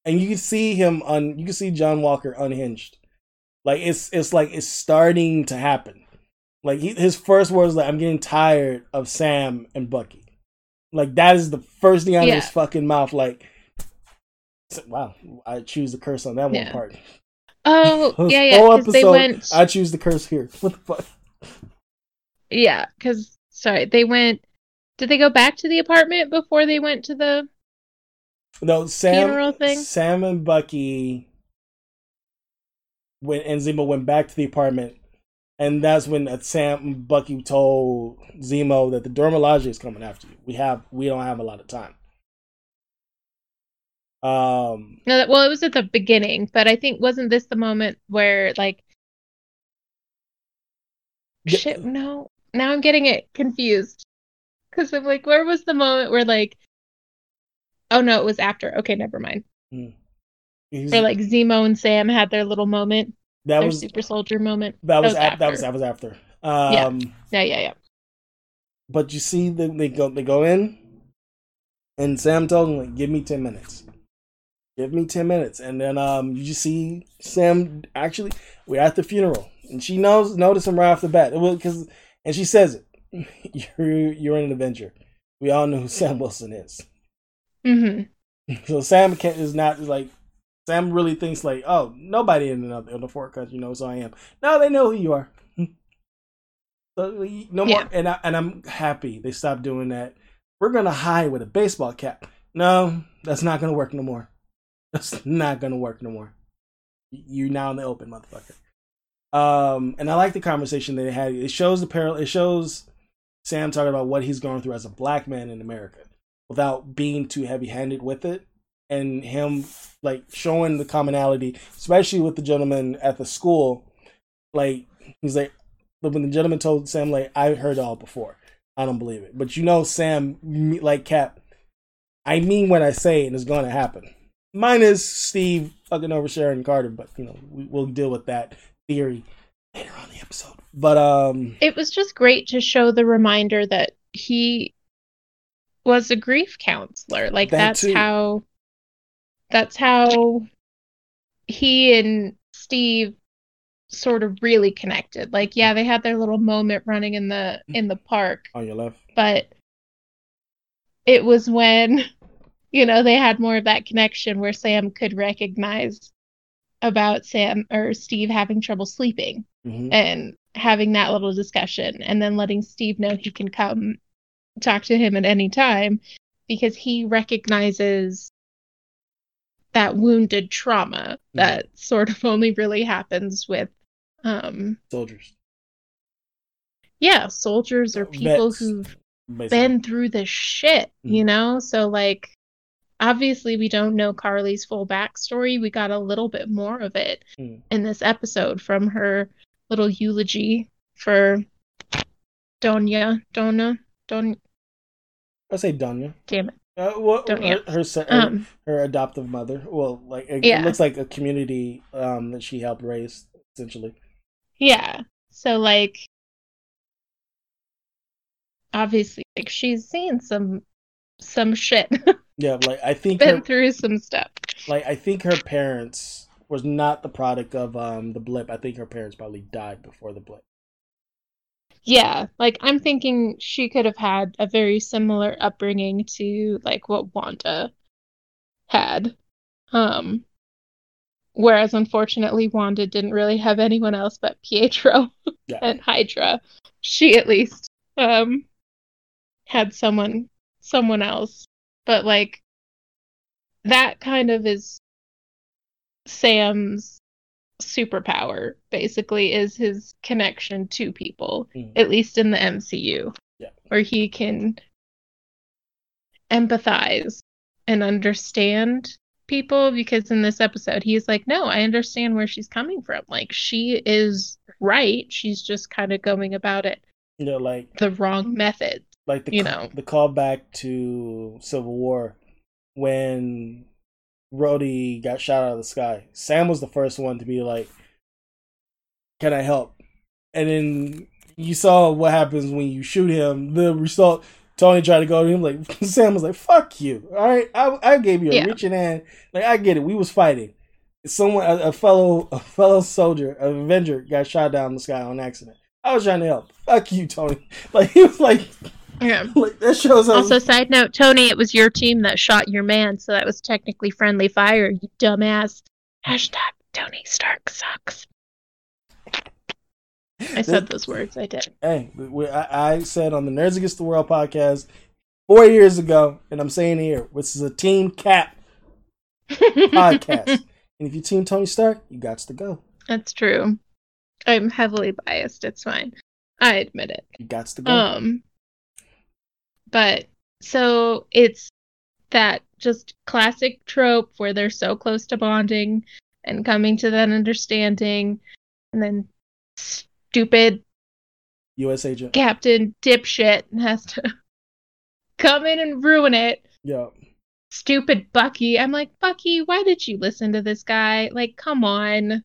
[SPEAKER 1] and you can see him on. You can see John Walker unhinged. Like it's it's like it's starting to happen. Like he, his first words like, "I'm getting tired of Sam and Bucky." Like that is the first thing out of his fucking mouth. Like, wow, I choose the curse on that one part.
[SPEAKER 2] Oh, yeah, yeah.
[SPEAKER 1] whole
[SPEAKER 2] Because they
[SPEAKER 1] episode,
[SPEAKER 2] went.
[SPEAKER 1] I choose the curse here. What the fuck?
[SPEAKER 2] Yeah, because sorry, they went. Did they go back to the apartment before they went to the?
[SPEAKER 1] No, Sam.
[SPEAKER 2] Funeral thing?
[SPEAKER 1] Sam and Bucky when and Zemo went back to the apartment, and that's when uh, Sam and Bucky told Zemo that the Dora Milaje is coming after you. We have we don't have a lot of time. Um,
[SPEAKER 2] No, that- well, it was at the beginning, but I think wasn't this the moment where like
[SPEAKER 1] Yeah.
[SPEAKER 2] shit? No, now I'm getting it confused because I'm like, where was the moment where like? Oh no, it was after. Okay, never mind. Where like Zemo and Sam had their little moment,
[SPEAKER 1] that
[SPEAKER 2] their
[SPEAKER 1] was
[SPEAKER 2] super soldier moment.
[SPEAKER 1] that was
[SPEAKER 2] that
[SPEAKER 1] af- that was that was after. Um,
[SPEAKER 2] Yeah, yeah, yeah.
[SPEAKER 1] but you see them they go they go in and Sam told him like give me 10 minutes. Give me 10 minutes and then um you just see Sam actually we're at the funeral and she knows noticed him right off the bat. Cuz and she says it. You're you're an Avenger. We all know who Sam Wilson is.
[SPEAKER 2] hmm
[SPEAKER 1] So Sam is not like Sam really thinks like, oh, nobody in the in the country knows who I am. No, they know who you are. so no more,
[SPEAKER 2] Yeah.
[SPEAKER 1] and I, and I'm happy they stopped doing that. We're gonna hide with a baseball cap. No, that's not gonna work no more. That's not gonna work no more. You're now in the open, motherfucker. Um, and I like the conversation they had. It shows the parallel. It shows Sam talking about what he's going through as a black man in America without being too heavy handed with it and him like showing the commonality, especially with the gentleman at the school. Like he's like when the gentleman told Sam like I heard all before. I don't believe it. But you know Sam like Cap I mean what I say and it's to happen. Minus Steve fucking over Sharon Carter, but you know, we, we'll deal with that theory later on the episode. But um
[SPEAKER 2] It was just great to show the reminder that he was a grief counselor. Like
[SPEAKER 1] That
[SPEAKER 2] that's
[SPEAKER 1] too.
[SPEAKER 2] how that's how he and Steve sort of really connected. Like yeah, they had their little moment running in the in the park,
[SPEAKER 1] on your left.
[SPEAKER 2] but it was when you know they had more of that connection where Sam could recognize about Sam or Steve having trouble sleeping
[SPEAKER 1] hmm
[SPEAKER 2] and having that little discussion and then letting Steve know he can come talk to him at any time because he recognizes that wounded trauma that sort of only really happens with um
[SPEAKER 1] Soldiers.
[SPEAKER 2] yeah soldiers or people
[SPEAKER 1] Vets,
[SPEAKER 2] who've been through this shit you know? So like obviously we don't know Karli's full backstory we got a little bit more of it
[SPEAKER 1] Mm.
[SPEAKER 2] in this episode from her little eulogy for donya donna don
[SPEAKER 1] I say Danya.
[SPEAKER 2] damn it
[SPEAKER 1] Uh, well, her, her, her,
[SPEAKER 2] um
[SPEAKER 1] her adoptive mother. Well, like it,
[SPEAKER 2] Yeah.
[SPEAKER 1] it looks like a community um that she helped raise essentially.
[SPEAKER 2] yeah so like obviously like she's seen some some shit
[SPEAKER 1] Yeah, like I think
[SPEAKER 2] been
[SPEAKER 1] her,
[SPEAKER 2] through some stuff
[SPEAKER 1] like I think her parents was not the product of um the blip. I think her parents probably died before the blip.
[SPEAKER 2] Yeah, like I'm thinking she could have had a very similar upbringing to like what Wanda had. Um whereas unfortunately Wanda didn't really have anyone else but Pietro
[SPEAKER 1] Yeah.
[SPEAKER 2] and Hydra. She at least um had someone someone else. But like that kind of is Sam's superpower basically is his connection to people
[SPEAKER 1] Mhm.
[SPEAKER 2] at least in the MCU
[SPEAKER 1] Yeah.
[SPEAKER 2] where he can empathize and understand people because in this episode he's like no I understand where she's coming from like she is right she's just kind of going about it
[SPEAKER 1] You know, like
[SPEAKER 2] the wrong method
[SPEAKER 1] like the
[SPEAKER 2] you know.
[SPEAKER 1] the callback to Civil War when Rhodey got shot out of the sky. Sam was the first one to be like, "Can I help?" And then you saw what happens when you shoot him. The result. Tony tried to go to him like Sam was like, "Fuck you!" All right, I, I gave you a
[SPEAKER 2] Yeah.
[SPEAKER 1] reaching hand. Like I get it. We was fighting. Someone, a, a fellow, a fellow soldier, an Avenger, got shot down in the sky on accident. I was trying to help. Fuck you, Tony. Like he was like,
[SPEAKER 2] Yeah.
[SPEAKER 1] like that shows how
[SPEAKER 2] Also, side note, Tony, it was your team that shot your man, so that was technically friendly fire, you dumbass. Hashtag Tony Stark sucks. I said those words. I did.
[SPEAKER 1] Hey, we, I, I said on the Nerds Against the World podcast four years ago, and I'm saying here, which is a team cap podcast. and if you team Tony Stark, you got to go.
[SPEAKER 2] That's true. I'm heavily biased. It's fine. I admit it.
[SPEAKER 1] You got to go.
[SPEAKER 2] Um, but so it's that just classic trope where they're so close to bonding and coming to that understanding, and then stupid
[SPEAKER 1] U.S. agent.
[SPEAKER 2] Captain dipshit has to come in and ruin it.
[SPEAKER 1] Yeah.
[SPEAKER 2] Stupid Bucky. I'm like, Bucky, why did you listen to this guy? Like, come on.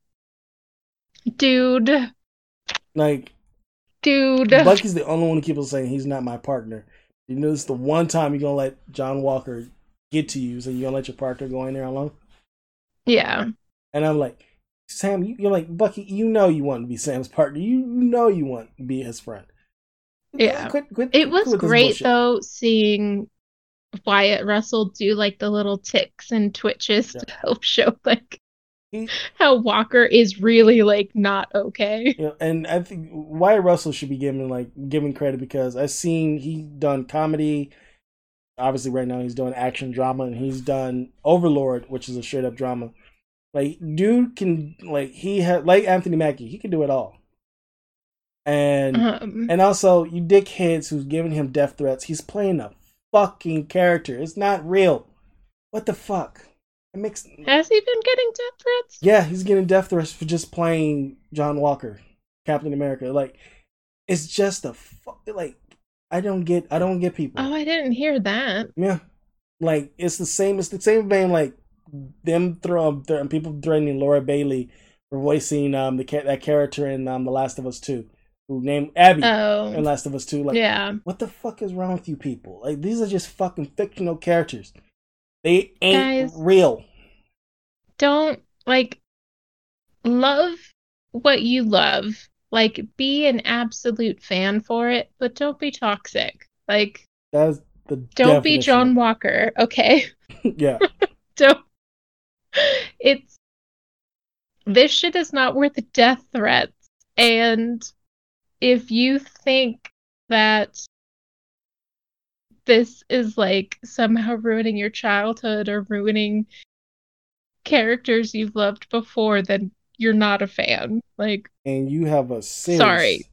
[SPEAKER 2] Dude.
[SPEAKER 1] Like
[SPEAKER 2] Dude.
[SPEAKER 1] Bucky's the only one who keeps saying he's not my partner. You know, it's the one time you're gonna let John Walker get to you, so you're gonna let your partner go in there alone.
[SPEAKER 2] yeah.
[SPEAKER 1] And I'm like, Sam, you, you're like Bucky. You know you want to be Sam's partner. You know you want to be his friend.
[SPEAKER 2] Yeah.
[SPEAKER 1] Quit, quit,
[SPEAKER 2] It was great though seeing Wyatt Russell do like the little ticks and twitches to help show like how Walker is really like not okay.
[SPEAKER 1] Know, and I think Wyatt Russell should be given like given credit because I've seen he done comedy. Obviously, right now he's doing action drama, and he's done Overlord, which is a straight up drama. Like, dude can like he had like Anthony Mackie, he can do it all. And
[SPEAKER 2] Um,
[SPEAKER 1] and also, you dickheads who's giving him death threats, he's playing a fucking character. It's not real. What the fuck? It makes
[SPEAKER 2] has he been getting death threats?
[SPEAKER 1] yeah, he's getting death threats for just playing John Walker, Captain America. Like, it's just a fu- like I don't get I don't get people.
[SPEAKER 2] Oh, I didn't hear that.
[SPEAKER 1] Yeah, like it's the same. It's the same vein like them throw th- people threatening Laura Bailey for voicing um the that character in um The Last of Us Two, who named Abby in
[SPEAKER 2] Oh,
[SPEAKER 1] Last of Us Two. Like,
[SPEAKER 2] yeah.
[SPEAKER 1] what the fuck is wrong with you people? Like these are just fucking fictional characters. They ain't
[SPEAKER 2] Guys.
[SPEAKER 1] real.
[SPEAKER 2] Don't like love what you love. Like be an absolute fan for it, but don't be toxic. Like
[SPEAKER 1] That's the
[SPEAKER 2] don't be John Walker, okay?
[SPEAKER 1] yeah,
[SPEAKER 2] don't it's this shit is not worth death threats and if you think that this is like somehow ruining your childhood or ruining characters you've loved before then you're not a fan like
[SPEAKER 1] and you have a serious,
[SPEAKER 2] Sorry.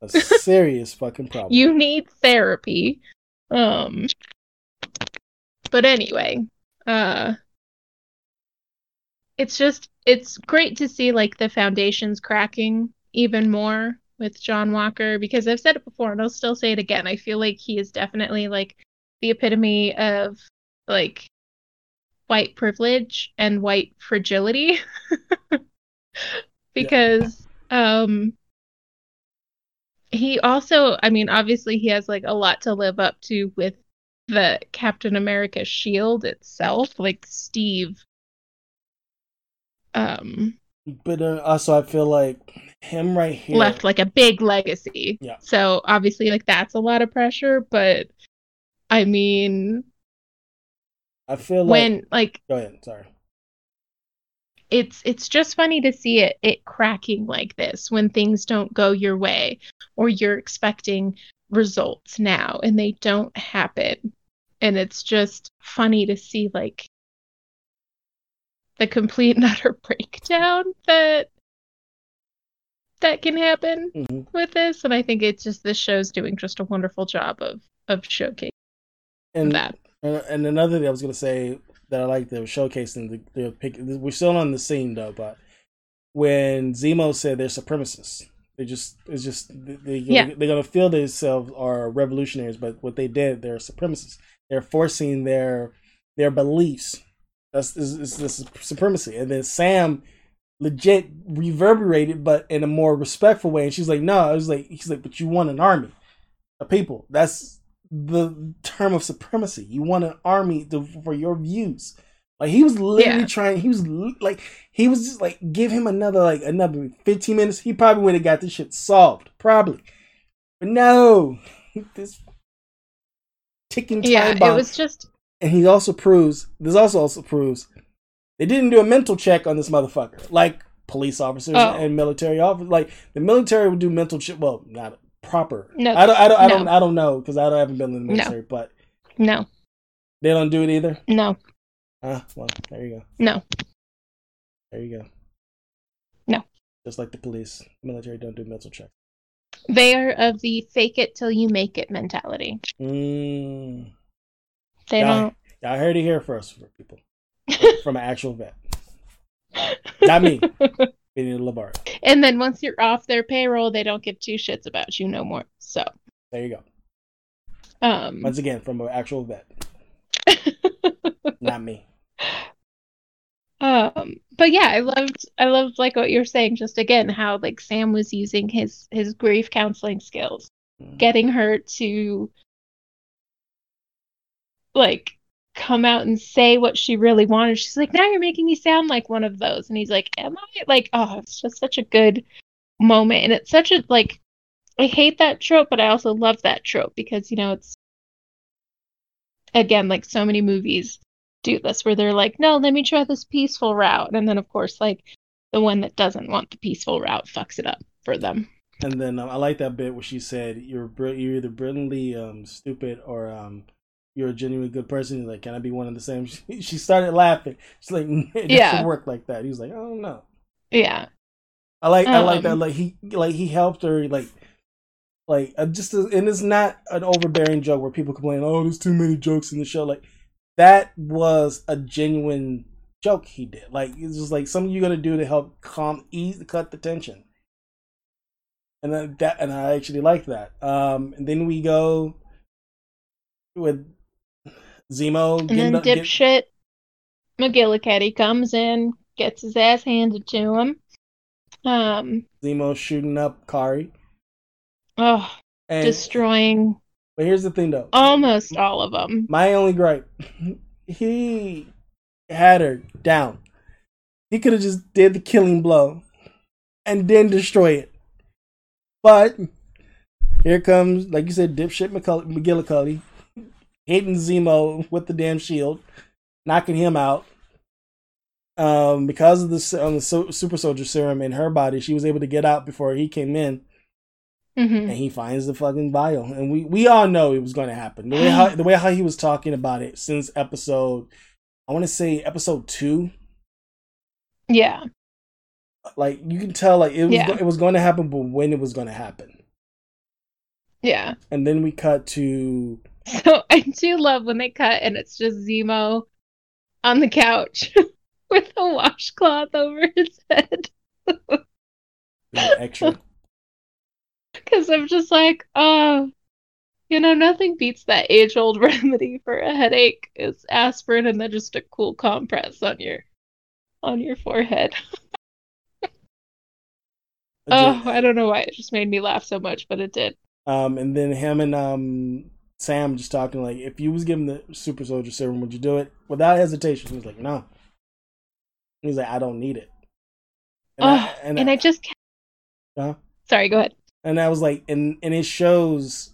[SPEAKER 1] a serious fucking problem.
[SPEAKER 2] you need therapy um but anyway uh it's just it's great to see like the foundations cracking even more with John Walker because I've said it before and I'll still say it again. I feel like he is definitely like the epitome of like white privilege and white fragility because um he also I mean obviously he has like a lot to live up to with the Captain America shield itself like Steve um
[SPEAKER 1] but uh, also, I feel like him right here.
[SPEAKER 2] left like a big legacy.
[SPEAKER 1] Yeah.
[SPEAKER 2] So obviously like that's a lot of pressure, but I mean
[SPEAKER 1] I feel like.
[SPEAKER 2] when like
[SPEAKER 1] Go ahead. Sorry.
[SPEAKER 2] it's it's just funny to see it it cracking like this when things don't go your way or you're expecting results now and they don't happen. And it's just funny to see like the complete and utter breakdown that that can happen
[SPEAKER 1] hmm
[SPEAKER 2] with this and i think it's just this show's doing just a wonderful job of of showcasing
[SPEAKER 1] And
[SPEAKER 2] that
[SPEAKER 1] and and another thing I was gonna say that I like the showcasing the, the pic. We're still on the scene though, but when Zemo said they're supremacists, They just it's just they
[SPEAKER 2] Yeah.
[SPEAKER 1] they're gonna feel themselves are revolutionaries, but what they did, they're supremacists. They're forcing their their beliefs. That's is, is, is supremacy. And then Sam legit reverberated, but in a more respectful way. And she's like, "No," I was like, "He's like, but you want an army a people. That's the term of supremacy. You want an army to, for your views." Like he was literally
[SPEAKER 2] Yeah.
[SPEAKER 1] trying. He was like he was just like give him another like another fifteen minutes. He probably would have got this shit solved. Probably, but no, this ticking time
[SPEAKER 2] Yeah, it was just
[SPEAKER 1] and he also proves this also also proves they didn't do a mental check on this motherfucker like police officers
[SPEAKER 2] Oh.
[SPEAKER 1] and military officers. Like the military would do mental check. Well, not proper.
[SPEAKER 2] No,
[SPEAKER 1] I don't. I don't. I don't.
[SPEAKER 2] no.
[SPEAKER 1] I don't know because I don't, haven't been in the
[SPEAKER 2] No.
[SPEAKER 1] military. But
[SPEAKER 2] no,
[SPEAKER 1] they don't do it either.
[SPEAKER 2] no,
[SPEAKER 1] Ah, well, there you go.
[SPEAKER 2] no.
[SPEAKER 1] There you go.
[SPEAKER 2] No.
[SPEAKER 1] Just like the police, military don't do mental checks.
[SPEAKER 2] They are of the fake it till you make it mentality.
[SPEAKER 1] Mm.
[SPEAKER 2] They
[SPEAKER 1] Yeah. I heard it here first for people from an actual vet, not me. Benny Labarre.
[SPEAKER 2] and then once you're off their payroll, they don't give two shits about you no more. So,
[SPEAKER 1] There you go.
[SPEAKER 2] um,
[SPEAKER 1] Once again, from an actual vet, not me.
[SPEAKER 2] um, but yeah, I loved, I loved like what you're saying. Just again, how like Sam was using his his grief counseling skills,
[SPEAKER 1] Mm.
[SPEAKER 2] getting her to like come out and say what she really wanted. She's like, now you're making me sound like one of those. And he's like, am I? Like, oh, it's just such a good moment. And it's such a, like, I hate that trope, but I also love that trope because, you know, it's, again, like so many movies do this where they're like, no, let me try this peaceful route. And then, of course, like, the one that doesn't want the peaceful route fucks it up for them.
[SPEAKER 1] And then um, I like that bit where she said, "You're br- you're either brilliantly um, stupid or um, you're a genuinely good person." He's like, "Can I be one and the same?" She, she started laughing. She's like, "It
[SPEAKER 2] Yeah.
[SPEAKER 1] doesn't work like that." He's like, "I don't know."
[SPEAKER 2] Yeah.
[SPEAKER 1] I like I like that.
[SPEAKER 2] Um,
[SPEAKER 1] Like he like he helped her. Like like uh, just a, and it's not an overbearing joke where people complain, "Oh, there's too many jokes in the show." Like that was a genuine joke he did. Like it's just like something you're gonna do to help calm ease cut the tension. And then that and I actually like that. Um and then we go with Zemo
[SPEAKER 2] And then
[SPEAKER 1] up- get-
[SPEAKER 2] dipshit McGillicuddy comes in, gets his ass handed to him. Um,
[SPEAKER 1] Zemo shooting up Karli.
[SPEAKER 2] oh,
[SPEAKER 1] And
[SPEAKER 2] destroying
[SPEAKER 1] but here's the thing though.
[SPEAKER 2] almost all of them.
[SPEAKER 1] My only gripe, he had her down. He could have just did the killing blow and then destroy it. But here comes, like you said, dipshit McCull- McGillicuddy hitting Zemo with the damn shield, knocking him out. Um, because of the, on the so- super soldier serum in her body, she was able to get out before he came in
[SPEAKER 2] hmm
[SPEAKER 1] and he finds the fucking vial, and we we all know it was going to happen. The way how the way how he was talking about it since episode, I want to say episode two,
[SPEAKER 2] Yeah,
[SPEAKER 1] like you can tell like it was
[SPEAKER 2] Yeah.
[SPEAKER 1] it was going to happen, but when it was going to happen,
[SPEAKER 2] yeah.
[SPEAKER 1] and then we cut to
[SPEAKER 2] So I do love when they cut and it's just Zemo on the couch with a washcloth over his head.
[SPEAKER 1] extra.
[SPEAKER 2] Because I'm just like, oh, you know, nothing beats that age old remedy for a headache is aspirin and then just a cool compress on your on your forehead. Oh, I don't know why it just made me laugh so much, but it did.
[SPEAKER 1] Um, and then him and um Sam just talking like, if you was given the super soldier serum, would you do it without hesitation? He's like, no. He's like, I don't need it.
[SPEAKER 2] Oh,
[SPEAKER 1] I-
[SPEAKER 2] and I just
[SPEAKER 1] Huh?
[SPEAKER 2] sorry, go ahead.
[SPEAKER 1] and I was like, and and it shows,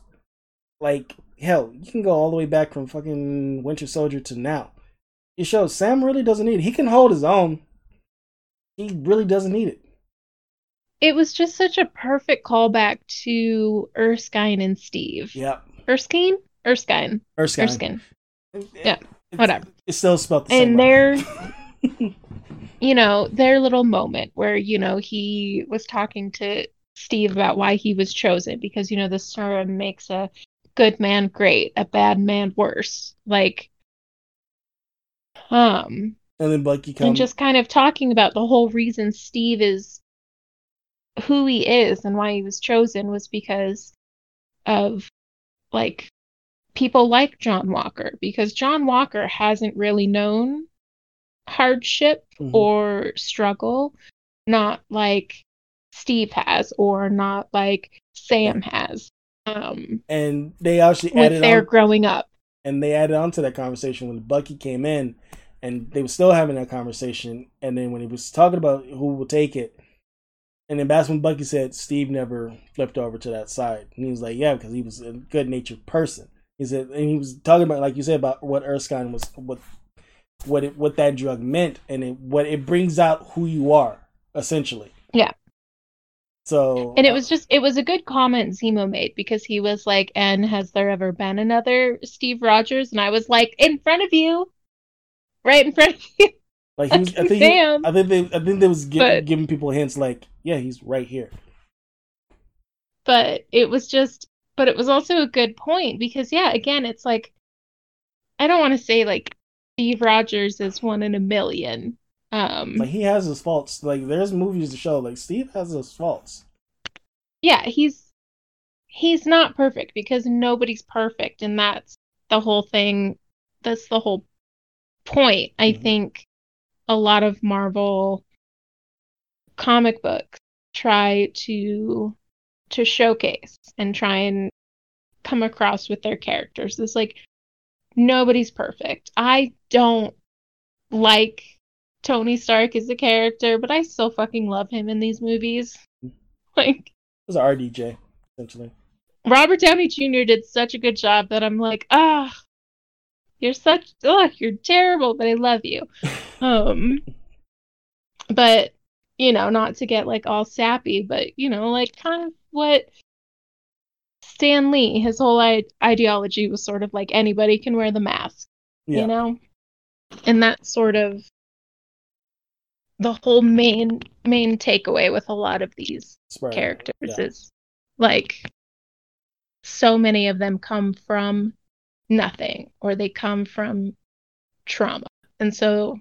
[SPEAKER 1] like hell, you can go all the way back from fucking Winter Soldier to now. It shows Sam really doesn't need it. He can hold his own. He really doesn't need it.
[SPEAKER 2] It was just such a perfect callback to Erskine and Steve.
[SPEAKER 1] Yep.
[SPEAKER 2] Erskine? Erskine.
[SPEAKER 1] Erskine.
[SPEAKER 2] Erskine. Yeah,
[SPEAKER 1] It's-
[SPEAKER 2] whatever.
[SPEAKER 1] It's still spelled the same.
[SPEAKER 2] And
[SPEAKER 1] way.
[SPEAKER 2] their you know, their little moment where, you know, he was talking to Steve about why he was chosen because, you know, the serum makes a good man great, a bad man worse. Like um
[SPEAKER 1] and then Bucky comes and
[SPEAKER 2] just kind of talking about the whole reason Steve is who he is and why he was chosen was because of like people like John Walker because John Walker hasn't really known hardship
[SPEAKER 1] Mhm.
[SPEAKER 2] or struggle not like Steve has or not like Sam has um
[SPEAKER 1] And they actually
[SPEAKER 2] with
[SPEAKER 1] added
[SPEAKER 2] their
[SPEAKER 1] on,
[SPEAKER 2] growing up
[SPEAKER 1] and they added on to that conversation when Bucky came in, and they were still having that conversation. And then when he was talking about who will take it, and then when Bucky said Steve never flipped over to that side, and he was like, "Yeah, because he was a good natured person." He said, and he was talking about, like you said, about what Erskine was, what, what it, what that drug meant, and it, what it brings out who you are, essentially.
[SPEAKER 2] Yeah.
[SPEAKER 1] So,
[SPEAKER 2] And it uh, was just, it was a good comment Zemo made because he was like, and has there ever been another Steve Rogers? And I was like, in front of you, right in front of you.
[SPEAKER 1] Like he was, I think, he, I think they, I think they was gi-
[SPEAKER 2] But-
[SPEAKER 1] giving people hints like, yeah, he's right here.
[SPEAKER 2] But it was just, but it was also a good point because, yeah, again, it's like, I don't want to say like Steve Rogers is one in a million. Um,
[SPEAKER 1] Like he has his faults. Like there's movies to show like Steve has his faults.
[SPEAKER 2] yeah, he's he's not perfect because nobody's perfect, and that's the whole thing. That's the whole point. I
[SPEAKER 1] Mhm.
[SPEAKER 2] think a lot of Marvel comic books try to to showcase and try and come across with their characters. It's like nobody's perfect. I don't like Tony Stark as a character, but I still fucking love him in these movies. Like
[SPEAKER 1] It was an RDJ essentially.
[SPEAKER 2] Robert Downey Jr. did such a good job that I'm like, ah, you're such, ugh, you're terrible, but I love you. Um, but you know, not to get like all sappy, but you know, like kind of what Stan Lee, his whole I- ideology was sort of like anybody can wear the mask,
[SPEAKER 1] Yeah.
[SPEAKER 2] you know, and that's sort of the whole main main takeaway with a lot of these characters
[SPEAKER 1] Yeah.
[SPEAKER 2] is like so many of them come from nothing or they come from trauma and so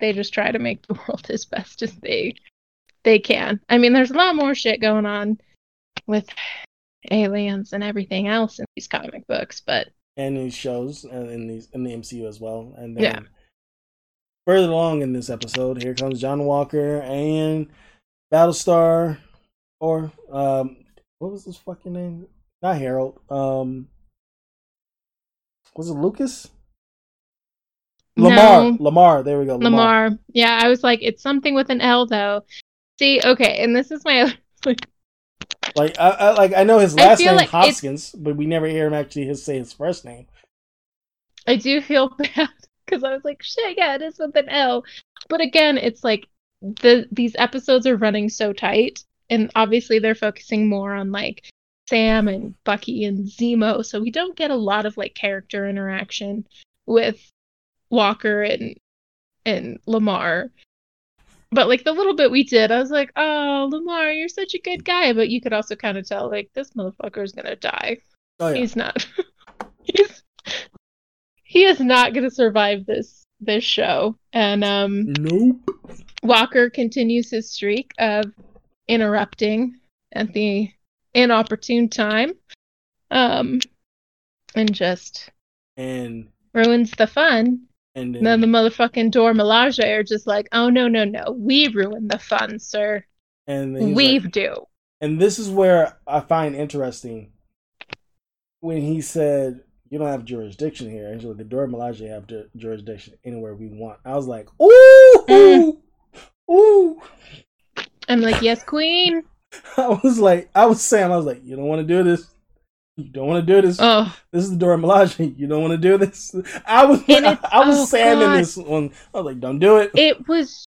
[SPEAKER 2] they just try to make the world as best as they they can i mean there's a lot more shit going on with aliens and everything else in these comic books but
[SPEAKER 1] And these shows and in these in the MCU as well. And then
[SPEAKER 2] Yeah.
[SPEAKER 1] further along in this episode, here comes John Walker and Battlestar or um what was his fucking name? Not Harold. Um was it Lucas? Lamar.
[SPEAKER 2] No.
[SPEAKER 1] Lamar. There we go.
[SPEAKER 2] lamar yeah i was like it's something with an l though see okay and this is my other
[SPEAKER 1] Like I, I like I know his last name
[SPEAKER 2] like
[SPEAKER 1] Hoskins, but we never hear him actually his say his first name.
[SPEAKER 2] I do feel bad because I was like, shit, yeah, it is with an L. But again, it's like the these episodes are running so tight, and obviously they're focusing more on like Sam and Bucky and Zemo, so we don't get a lot of like character interaction with Walker and and Lamar. But like the little bit we did, I was like, oh, Lamar, you're such a good guy. But you could also kind of tell like this motherfucker is gonna die.
[SPEAKER 1] Oh yeah.
[SPEAKER 2] He's not. he's he is not going to survive this this show. And um,
[SPEAKER 1] Nope.
[SPEAKER 2] Walker continues his streak of interrupting at the inopportune time, um, and just
[SPEAKER 1] And
[SPEAKER 2] ruins the fun.
[SPEAKER 1] and
[SPEAKER 2] And then the motherfucking Dora Milaje are just like, oh no no no, we ruin the fun, sir.
[SPEAKER 1] and
[SPEAKER 2] We
[SPEAKER 1] like-
[SPEAKER 2] do.
[SPEAKER 1] and this is where I find interesting when he said you don't have jurisdiction here. Actually, the Dora Milaje have ju- jurisdiction anywhere we want. I was like, ooh,
[SPEAKER 2] Mm.
[SPEAKER 1] ooh.
[SPEAKER 2] I'm like, yes, queen.
[SPEAKER 1] I was like, I was Sam. I was like, you don't want to do this. You don't want to do this.
[SPEAKER 2] Oh,
[SPEAKER 1] This is the Dora Milaje. You don't want to do this. I was, I,
[SPEAKER 2] it's-
[SPEAKER 1] was
[SPEAKER 2] oh,
[SPEAKER 1] Sam in this one. I was like, don't do it.
[SPEAKER 2] it was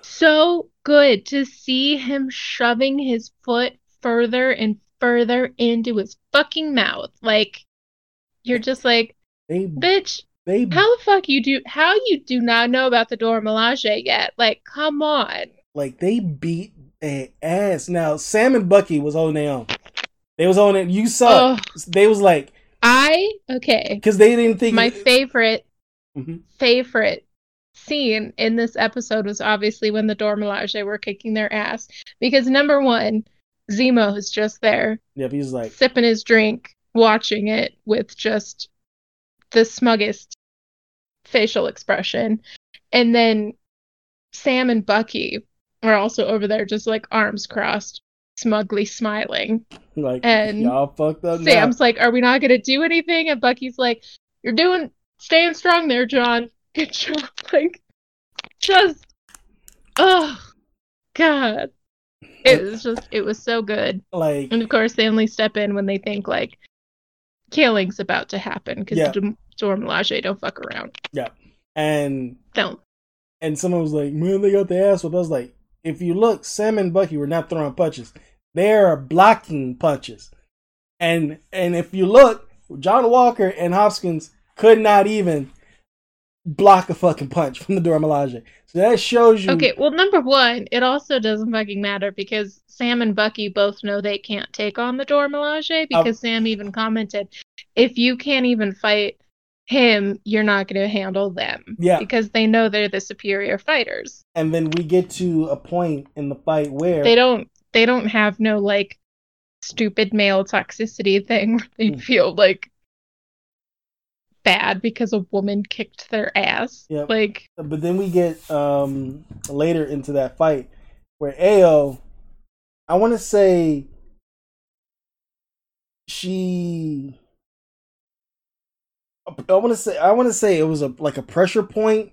[SPEAKER 2] so good to see him shoving his foot further and further into his fucking mouth. Like you're just like,
[SPEAKER 1] They,
[SPEAKER 2] bitch,
[SPEAKER 1] they,
[SPEAKER 2] how the fuck you do how you do not know about the Dora Milaje yet? Like, come on.
[SPEAKER 1] like they beat their ass. Now Sam and Bucky was holding their own. They was on it. You saw.
[SPEAKER 2] Oh.
[SPEAKER 1] They was like
[SPEAKER 2] I okay.
[SPEAKER 1] because they didn't think
[SPEAKER 2] My favorite
[SPEAKER 1] Mhm.
[SPEAKER 2] favorite scene in this episode was obviously when the Dora Milaje were kicking their ass. Because number one, Zemo is just there
[SPEAKER 1] Yep, he's like,
[SPEAKER 2] sipping his drink, watching it with just the smuggest facial expression. And then Sam and Bucky are also over there, just like arms crossed, smugly smiling.
[SPEAKER 1] like
[SPEAKER 2] And
[SPEAKER 1] y'all fucked up. now."
[SPEAKER 2] Sam's like, Are we not going to do anything? And Bucky's like, You're doing, staying strong there, John. Good job. Like, just, oh, God. It was just, it was so good.
[SPEAKER 1] like
[SPEAKER 2] And of course, they only step in when they think like killing's about to happen because
[SPEAKER 1] Yeah.
[SPEAKER 2] the Dora Milaje don't fuck around.
[SPEAKER 1] Yeah, and
[SPEAKER 2] Don't.
[SPEAKER 1] and someone was like, "Man, they got the ass whipped." I was like, "If you look, Sam and Bucky were not throwing punches; they are blocking punches." And and if you look, John Walker and Hopkins could not even block a fucking punch from the Dora Milaje. So that shows you.
[SPEAKER 2] Okay, well, number one, it also doesn't fucking matter because Sam and Bucky both know they can't take on the Dora Milaje because Sam even commented, if you can't even fight him, you're not going to handle them.
[SPEAKER 1] Yeah.
[SPEAKER 2] Because they know they're the superior fighters.
[SPEAKER 1] And then we get to a point in the fight where
[SPEAKER 2] They don't. They don't have no like stupid male toxicity thing where they
[SPEAKER 1] Mm.
[SPEAKER 2] feel like bad because a woman kicked their ass.
[SPEAKER 1] Yep.
[SPEAKER 2] Like
[SPEAKER 1] but then we get um later into that fight where Ayo I want to say she I want to say I want to say it was a like a pressure point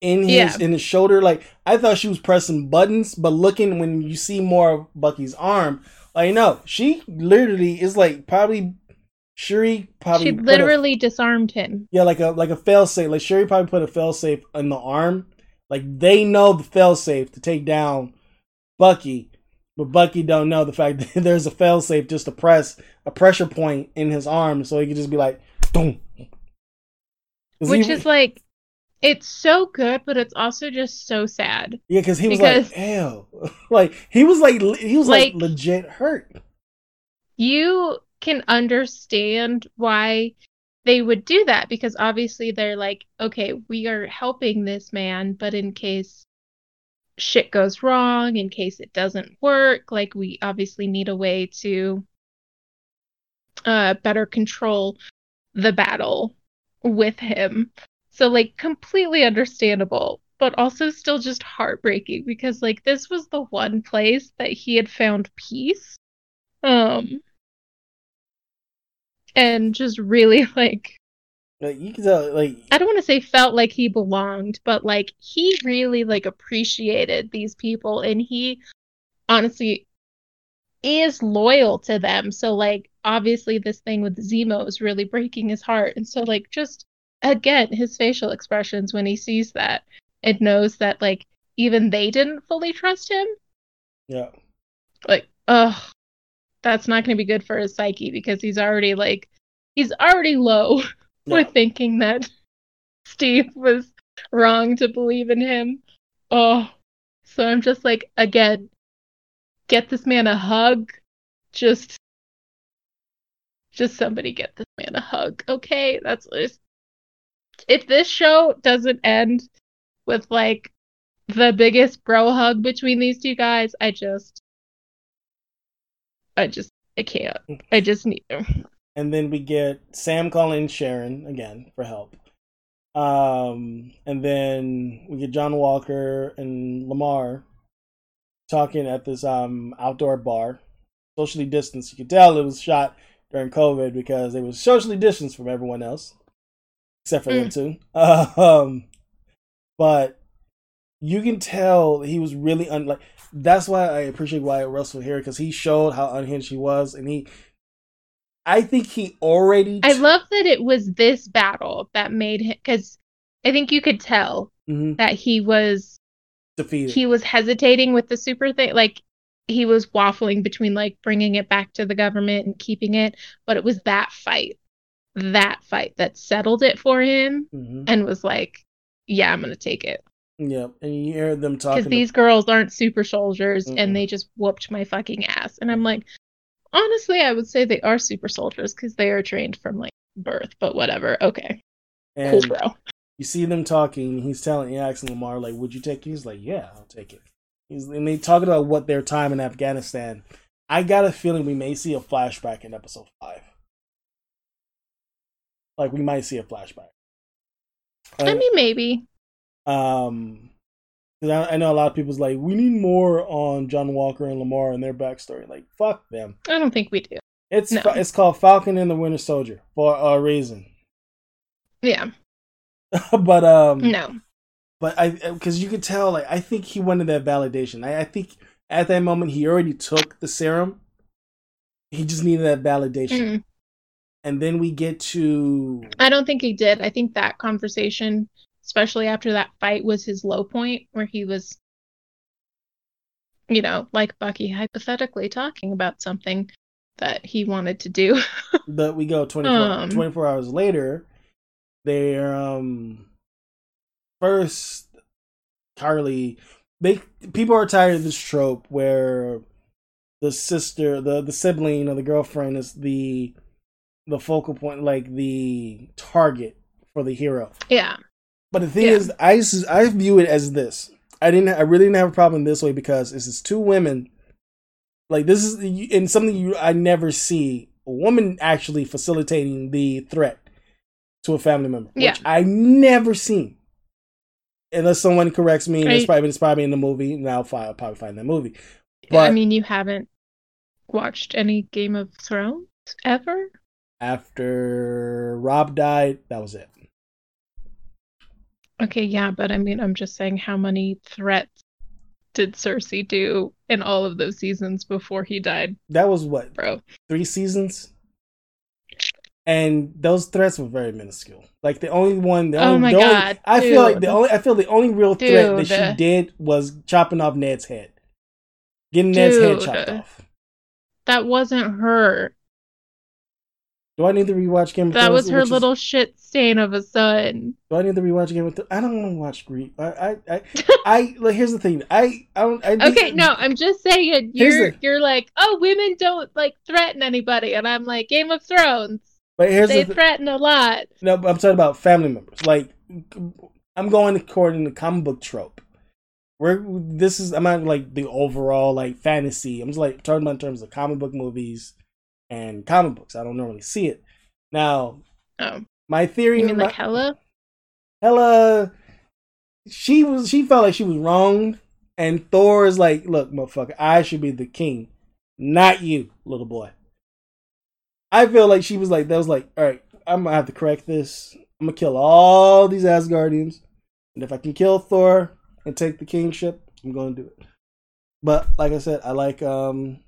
[SPEAKER 1] in his
[SPEAKER 2] Yeah.
[SPEAKER 1] in his shoulder like I thought she was pressing buttons but looking when you see more of Bucky's arm like no she literally is like probably Shuri probably
[SPEAKER 2] she
[SPEAKER 1] put a-
[SPEAKER 2] literally disarmed him.
[SPEAKER 1] yeah, like a like a fail safe. Like Shuri probably put a fail safe in the arm. Like they know the fail safe to take down Bucky, but Bucky don't know the fact that there's a fail safe just to press a pressure point in his arm, so he could just be like, boom.
[SPEAKER 2] Which
[SPEAKER 1] he-
[SPEAKER 2] is like it's so good, but it's also just so sad.
[SPEAKER 1] yeah, because he was
[SPEAKER 2] because-
[SPEAKER 1] like, ew, like he was like he was like,
[SPEAKER 2] Like-
[SPEAKER 1] legit hurt.
[SPEAKER 2] You can understand why they would do that because obviously they're like, okay, we are helping this man, but in case shit goes wrong, in case it doesn't work, like we obviously need a way to uh better control the battle with him. So like completely understandable, but also still just heartbreaking because like this was the one place that he had found peace. Um and just really like
[SPEAKER 1] Like you can tell, like
[SPEAKER 2] I don't want to say felt like he belonged, but like he really like appreciated these people and he honestly is loyal to them. So like obviously this thing with Zemo is really breaking his heart. And so like just again his facial expressions when he sees that and knows that like even they didn't fully trust him.
[SPEAKER 1] yeah,
[SPEAKER 2] Like, ugh, that's not going to be good for his psyche because he's already like he's already low
[SPEAKER 1] yeah.
[SPEAKER 2] with thinking that Steve was wrong to believe in him. Oh, so I'm just like, again, get this man a hug. Just, just somebody get this man a hug, okay? That's if this show doesn't end with like the biggest bro hug between these two guys, I just, I just, I can't. I just need. Them.
[SPEAKER 1] And then we get Sam calling Sharon again for help. Um, and then we get John Walker and Lamar talking at this um outdoor bar, socially distanced. You could tell it was shot during COVID because it was socially distanced from everyone else, except for them two. Um, but you can tell he was really un like. That's why I appreciate Wyatt Russell here because he showed how unhinged he was, and he I think he already.
[SPEAKER 2] I love that it was this battle that made him because I think you could tell
[SPEAKER 1] Mhm.
[SPEAKER 2] that he was
[SPEAKER 1] defeated.
[SPEAKER 2] he was hesitating with the super thing like he was waffling between like bringing it back to the government and keeping it but it was that fight that fight that settled it for him
[SPEAKER 1] Mhm.
[SPEAKER 2] and was like yeah i'm gonna take it
[SPEAKER 1] Yeah, and you hear them talking.
[SPEAKER 2] because these girls aren't super soldiers
[SPEAKER 1] Mm-mm.
[SPEAKER 2] and they just whooped my fucking ass and i'm like honestly i would say they are super soldiers because they are trained from like birth but whatever okay cool bro
[SPEAKER 1] You see them talking. He's telling, he asking Lemar like, "Would you take it?" He's like, "Yeah, I'll take it." And they talking about what their time in Afghanistan. I got a feeling we may see a flashback in episode five. Like we might see a flashback.
[SPEAKER 2] I mean, maybe.
[SPEAKER 1] Um, 'cause I, I know a lot of people's like, we need more on John Walker and Lemar and their backstory. Like, fuck them.
[SPEAKER 2] I don't think we do.
[SPEAKER 1] It's
[SPEAKER 2] No.
[SPEAKER 1] it's called Falcon and the Winter Soldier for a reason.
[SPEAKER 2] Yeah.
[SPEAKER 1] but um,
[SPEAKER 2] No.
[SPEAKER 1] But I because you could tell like I think he wanted that validation. I, I think at that moment he already took the serum. He just needed that validation,
[SPEAKER 2] Mm.
[SPEAKER 1] and then we get to
[SPEAKER 2] I don't think he did. I think that conversation, especially after that fight, was his low point where he was, you know, like Bucky hypothetically talking about something that he wanted to do.
[SPEAKER 1] but we go 24,
[SPEAKER 2] Um.
[SPEAKER 1] 24 hours later. They're um first Karli. They people are tired of this trope where the sister, the the sibling or the girlfriend is the the focal point, like the target for the hero.
[SPEAKER 2] yeah.
[SPEAKER 1] But the thing
[SPEAKER 2] Yeah.
[SPEAKER 1] is, I view it as this. I didn't. I really didn't have a problem this way because this is two women. Like this is in something you I never see a woman actually facilitating the threat to a family member, which
[SPEAKER 2] Yeah.
[SPEAKER 1] I never seen. Unless someone corrects me, and it's probably it's probably in the movie. And I'll, I'll probably find that movie.
[SPEAKER 2] I mean, you haven't watched any Game of Thrones ever?
[SPEAKER 1] after Robb died, that was it.
[SPEAKER 2] Okay, yeah, but I mean, I'm just saying how many threats did Cersei do in all of those seasons before he died,
[SPEAKER 1] That was what
[SPEAKER 2] bro?
[SPEAKER 1] three seasons, and those threats were very minuscule. Like the only one, the
[SPEAKER 2] Oh my
[SPEAKER 1] the only-
[SPEAKER 2] God,
[SPEAKER 1] I feel like the only, I feel the only real threat that she did was chopping off Ned's head, getting Ned's head chopped off.
[SPEAKER 2] That wasn't her.
[SPEAKER 1] Do I need to rewatch Game of
[SPEAKER 2] That
[SPEAKER 1] Thrones?
[SPEAKER 2] That was her
[SPEAKER 1] Which is-
[SPEAKER 2] little shit stain of a son.
[SPEAKER 1] Do I need to rewatch Game of Thrones? I don't want to watch Greek. I, I, I, I like. Here's the thing. I, I don't. I,
[SPEAKER 2] Okay, no, I'm just saying you're
[SPEAKER 1] the-
[SPEAKER 2] you're like, oh, women don't like threaten anybody, and I'm like, Game of Thrones,
[SPEAKER 1] But here's
[SPEAKER 2] they
[SPEAKER 1] the th-
[SPEAKER 2] threaten a lot.
[SPEAKER 1] No, but I'm talking about family members. Like, I'm going according to comic book trope. Where this is, I'm not like the overall like fantasy. I'm just like talking about in terms of comic book movies and comic books. I don't normally see it. Now,
[SPEAKER 2] Oh,
[SPEAKER 1] my theory,
[SPEAKER 2] you mean
[SPEAKER 1] my-
[SPEAKER 2] like Hela?
[SPEAKER 1] Hela, she was, she felt like she was wronged, and Thor is like, look, motherfucker, I should be the king, not you, little boy. I feel like she was like, that was like, all right, I'm gonna have to correct this. I'm gonna kill all these Asgardians, and if I can kill Thor and take the kingship, I'm gonna do it. But like I said, I like um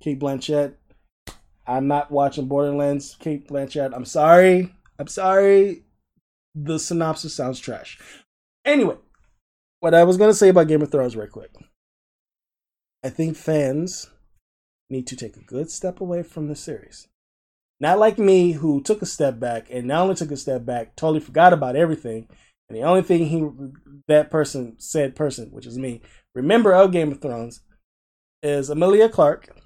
[SPEAKER 1] Cate Blanchett. I'm not watching Borderlands. Cate Blanchett. I'm sorry. I'm sorry. The synopsis sounds trash. Anyway, what I was gonna say about Game of Thrones, right quick. I think fans need to take a good step away from the series. Not like me, who took a step back and not only took a step back, totally forgot about everything. And the only thing he, that person, said person, which is me, remember of Game of Thrones, is Emilia Clarke.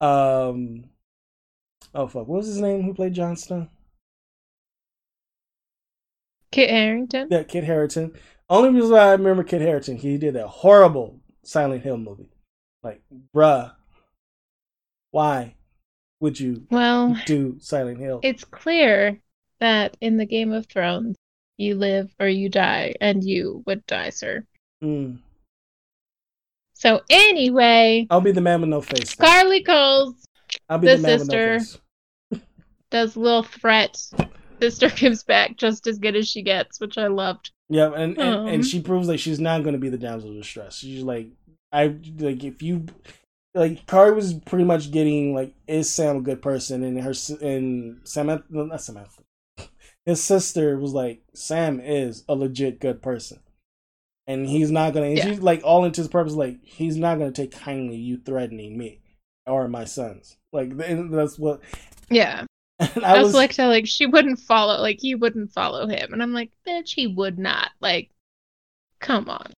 [SPEAKER 1] Um, oh fuck, what was his name? Who played Jon Snow?
[SPEAKER 2] Kit Harington.
[SPEAKER 1] Yeah, Kit Harington. Only reason why I remember Kit Harington, he did that horrible Silent Hill movie. Like, bruh, why would you
[SPEAKER 2] Well,
[SPEAKER 1] do Silent Hill?
[SPEAKER 2] it's clear that in the Game of Thrones, you live or you die, and you would die, sir.
[SPEAKER 1] Mm.
[SPEAKER 2] So anyway,
[SPEAKER 1] I'll be the man with no face. then.
[SPEAKER 2] Karli Coles
[SPEAKER 1] I'll be
[SPEAKER 2] the
[SPEAKER 1] the, man
[SPEAKER 2] sister.
[SPEAKER 1] with no face.
[SPEAKER 2] does little threat. Sister gives back just as good as she gets, which I loved.
[SPEAKER 1] Yeah, and, and,
[SPEAKER 2] Um.
[SPEAKER 1] and she proves like she's not going to be the damsel of distress. She's like, I like if you like Karli was pretty much getting like, is Sam a good person? And her and Samantha, no, not Samantha, his sister was like, Sam is a legit good person, and he's not gonna. And
[SPEAKER 2] Yeah.
[SPEAKER 1] she's like, all into his purpose, like he's not gonna take kindly you threatening me or my sons. Like that's what.
[SPEAKER 2] Yeah.
[SPEAKER 1] And
[SPEAKER 2] I,
[SPEAKER 1] I
[SPEAKER 2] was
[SPEAKER 1] was
[SPEAKER 2] like to like she wouldn't follow like he wouldn't follow him. And I'm like, bitch, he would not. Like, come on.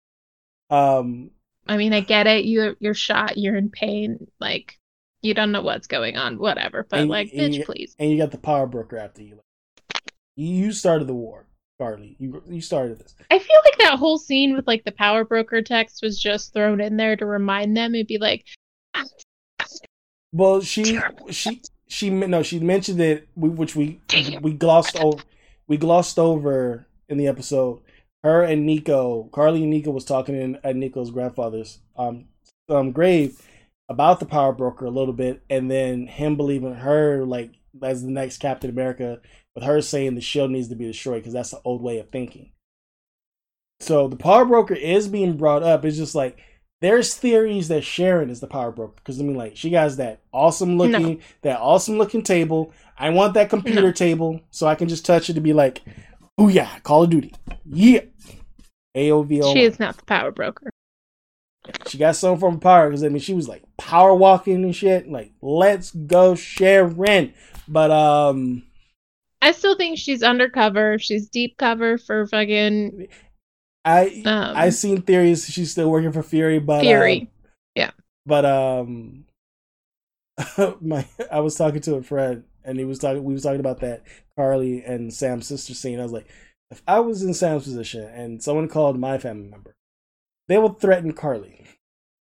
[SPEAKER 1] um
[SPEAKER 2] I mean, I get it. You're you're shot, you're in pain, like you don't know what's going on, whatever. But
[SPEAKER 1] And-
[SPEAKER 2] like,
[SPEAKER 1] and
[SPEAKER 2] bitch,
[SPEAKER 1] you-
[SPEAKER 2] please.
[SPEAKER 1] and you got the power broker after you. You started the war, Karli. You you started this.
[SPEAKER 2] I feel like that whole scene with like the power broker text was just thrown in there to remind them and be like,
[SPEAKER 1] Well, she she she no she mentioned it, which we we glossed over. We glossed over in the episode. Her and Nico, Karli and Nico was talking in at Nico's grandfather's um um grave about the power broker a little bit, and then him believing her like as the next Captain America, with her saying the shield needs to be destroyed because that's the old way of thinking. So the power broker is being brought up. It's just like there's theories that Sharon is the power broker because I mean, like she has that awesome looking,
[SPEAKER 2] No.
[SPEAKER 1] that awesome looking table. I want that computer
[SPEAKER 2] No.
[SPEAKER 1] table so I can just touch it to be like, oh yeah, Call of Duty, yeah. AOV.
[SPEAKER 2] she is not the power broker.
[SPEAKER 1] She got some from power because I mean she was like power walking and shit. Like, let's go, Sharon. But um,
[SPEAKER 2] I still think she's undercover. She's deep cover for fucking
[SPEAKER 1] I
[SPEAKER 2] um,
[SPEAKER 1] I seen theories she's still working for Fury, but
[SPEAKER 2] Fury.
[SPEAKER 1] yeah. but um, my I was talking to a friend and he was talking. We was talking about that Karli and Sam's sister scene. I was like, if I was in Sam's position and someone called my family member, they would threaten Karli.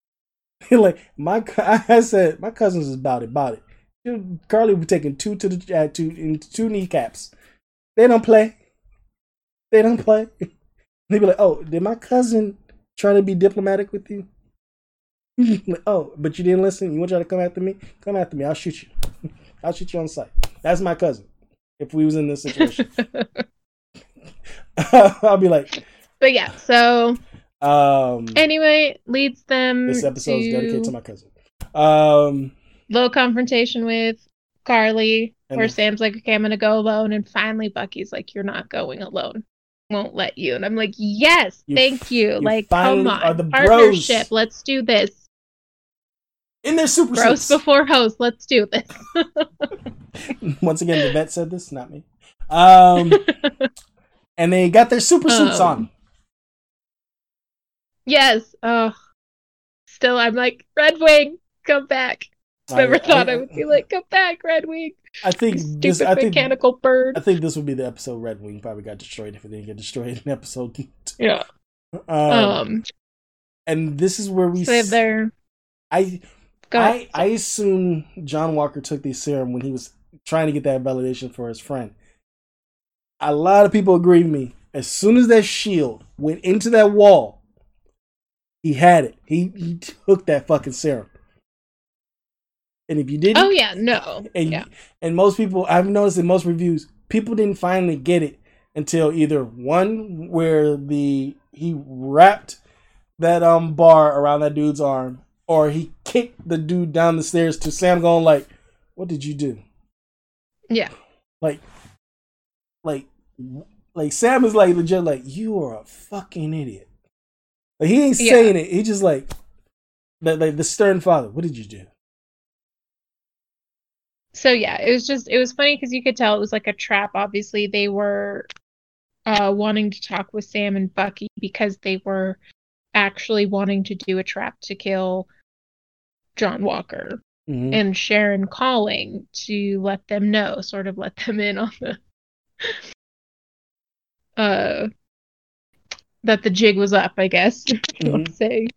[SPEAKER 1] like my, I said, my cousins is about it, about it. Karli would be taking two to the uh, two in two kneecaps. They don't play. They don't play. They'd be like, "Oh, did my cousin try to be diplomatic with you?" Like, oh, but you didn't listen. You want try to come after me? Come after me. I'll shoot you. I'll shoot you on sight. That's my cousin. If we was in this situation, I'll be like,
[SPEAKER 2] but yeah, so
[SPEAKER 1] um,
[SPEAKER 2] anyway, leads them
[SPEAKER 1] this episode is dedicated to my cousin. Um,
[SPEAKER 2] little confrontation with
[SPEAKER 1] Karli,
[SPEAKER 2] where Sam's like, "Okay, I'm gonna go alone," and finally Bucky's like, "You're not going alone. Won't let you." And I'm like, "Yes,
[SPEAKER 1] You
[SPEAKER 2] thank you.
[SPEAKER 1] you
[SPEAKER 2] like, come on,
[SPEAKER 1] the bros.
[SPEAKER 2] partnership. Let's do this.
[SPEAKER 1] In their super
[SPEAKER 2] Bros
[SPEAKER 1] suits.
[SPEAKER 2] before host. Let's do this."
[SPEAKER 1] Once again, the vet said this, not me. Um, and they got their super suits
[SPEAKER 2] Um,
[SPEAKER 1] on.
[SPEAKER 2] yes. Oh, still, I'm like, Red Wing, come back. Never thought I, would be like, come back, Red Wing.
[SPEAKER 1] I think
[SPEAKER 2] You
[SPEAKER 1] this.
[SPEAKER 2] stupid
[SPEAKER 1] I think.
[SPEAKER 2] mechanical bird.
[SPEAKER 1] I think this would be the episode Red Wing probably got destroyed if it didn't get destroyed in episode. two.
[SPEAKER 2] yeah.
[SPEAKER 1] Um,
[SPEAKER 2] Um.
[SPEAKER 1] and this is where we.
[SPEAKER 2] So they have their.
[SPEAKER 1] I
[SPEAKER 2] Go ahead.
[SPEAKER 1] I I assume John Walker took the serum when he was trying to get that validation for his friend. A lot of people agree with me. As soon as that shield went into that wall, he had it. He he took that fucking serum. And if you didn't,
[SPEAKER 2] Oh yeah, no.
[SPEAKER 1] and
[SPEAKER 2] yeah.
[SPEAKER 1] and most people I've noticed in most reviews, people didn't finally get it until either one where the he wrapped that um bar around that dude's arm, or he kicked the dude down the stairs to Sam going like, "What did you do?"
[SPEAKER 2] Yeah.
[SPEAKER 1] Like, like, like Sam is like legit like, "You are a fucking idiot." Like he ain't
[SPEAKER 2] Yeah.
[SPEAKER 1] saying it. He just like, like, like the stern father. What did you do?
[SPEAKER 2] So yeah, it was just it was funny because you could tell it was like a trap. Obviously, they were uh wanting to talk with Sam and Bucky because they were actually wanting to do a trap to kill John Walker.
[SPEAKER 1] Mhm.
[SPEAKER 2] and Sharon calling to let them know, sort of let them in on the uh that the jig was up, I guess. want say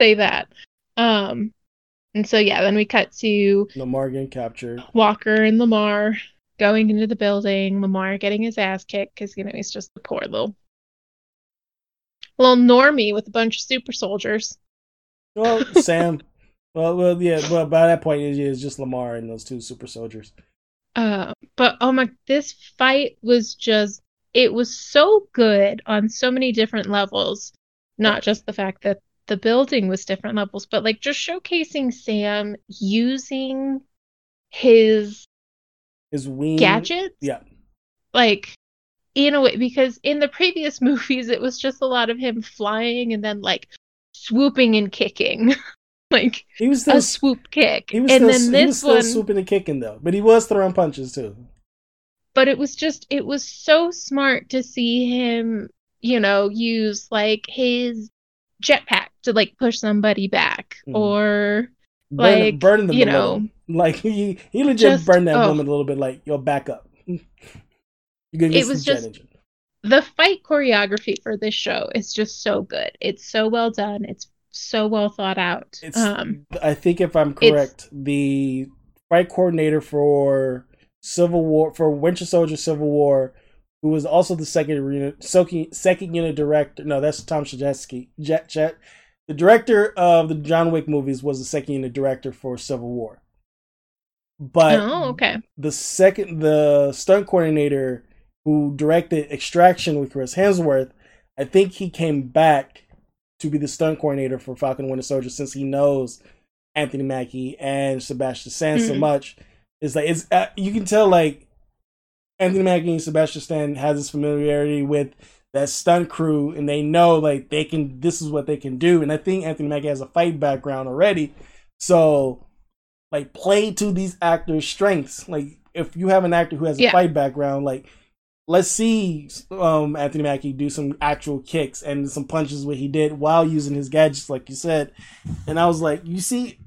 [SPEAKER 2] say that. Um and so yeah, then we cut to
[SPEAKER 1] Lemar getting captured.
[SPEAKER 2] Walker and Lemar going into the building, Lemar getting his ass kicked because you know he's just a poor little little normie with a bunch of super soldiers.
[SPEAKER 1] Well, Sam. Well, well, yeah. But by that point, it is just Lemar and those two super soldiers.
[SPEAKER 2] Uh, but oh my, this fight was just, it was so good on so many different levels. Not just the fact that the building was different levels, but like just showcasing Sam using his
[SPEAKER 1] His wing
[SPEAKER 2] gadgets.
[SPEAKER 1] Yeah,
[SPEAKER 2] Like, in a way, because in the previous movies, it was just a lot of him flying and then like swooping and kicking. like
[SPEAKER 1] he was still
[SPEAKER 2] a swoop kick.
[SPEAKER 1] he was
[SPEAKER 2] and
[SPEAKER 1] still
[SPEAKER 2] then
[SPEAKER 1] he was
[SPEAKER 2] this
[SPEAKER 1] still
[SPEAKER 2] one.
[SPEAKER 1] swooping and kicking though, but he was throwing punches too.
[SPEAKER 2] but it was just it was so smart to see him you know use like his jetpack to like push somebody back
[SPEAKER 1] Mhm.
[SPEAKER 2] or
[SPEAKER 1] Burn,
[SPEAKER 2] Like,
[SPEAKER 1] burning them
[SPEAKER 2] you know,
[SPEAKER 1] like he he legit
[SPEAKER 2] just-
[SPEAKER 1] burned that
[SPEAKER 2] oh.
[SPEAKER 1] woman a little bit. Like yo, back up.
[SPEAKER 2] It was just-
[SPEAKER 1] engine.
[SPEAKER 2] the fight choreography for this show is just so good. It's so well done. It's so well thought out.
[SPEAKER 1] It's,
[SPEAKER 2] um,
[SPEAKER 1] I think if I'm correct, the fight coordinator for Civil War for Winter Soldier Civil War, who was also the second unit, second second unit director. No, that's Tom Shajeski. Jet Jet. The director of the John Wick movies was the second unit director for Civil War. But
[SPEAKER 2] oh, okay.
[SPEAKER 1] the second the stunt coordinator who directed Extraction with Chris Hemsworth, I think he came back to be the stunt coordinator for Falcon and Winter Soldier since he knows Anthony Mackie and Sebastian Stan so
[SPEAKER 2] Mhm.
[SPEAKER 1] much. It's like it's uh, you can tell like Anthony Mackie and Sebastian Stan has this familiarity with that stunt crew and they know like they can this is what they can do and I think Anthony Mackie has a fight background already. So like play to these actors' strengths. Like if you have an actor who has a fight background, like let's see um Anthony Mackie do some actual kicks and some punches what he did while using his gadgets, like you said. And I was like, you see,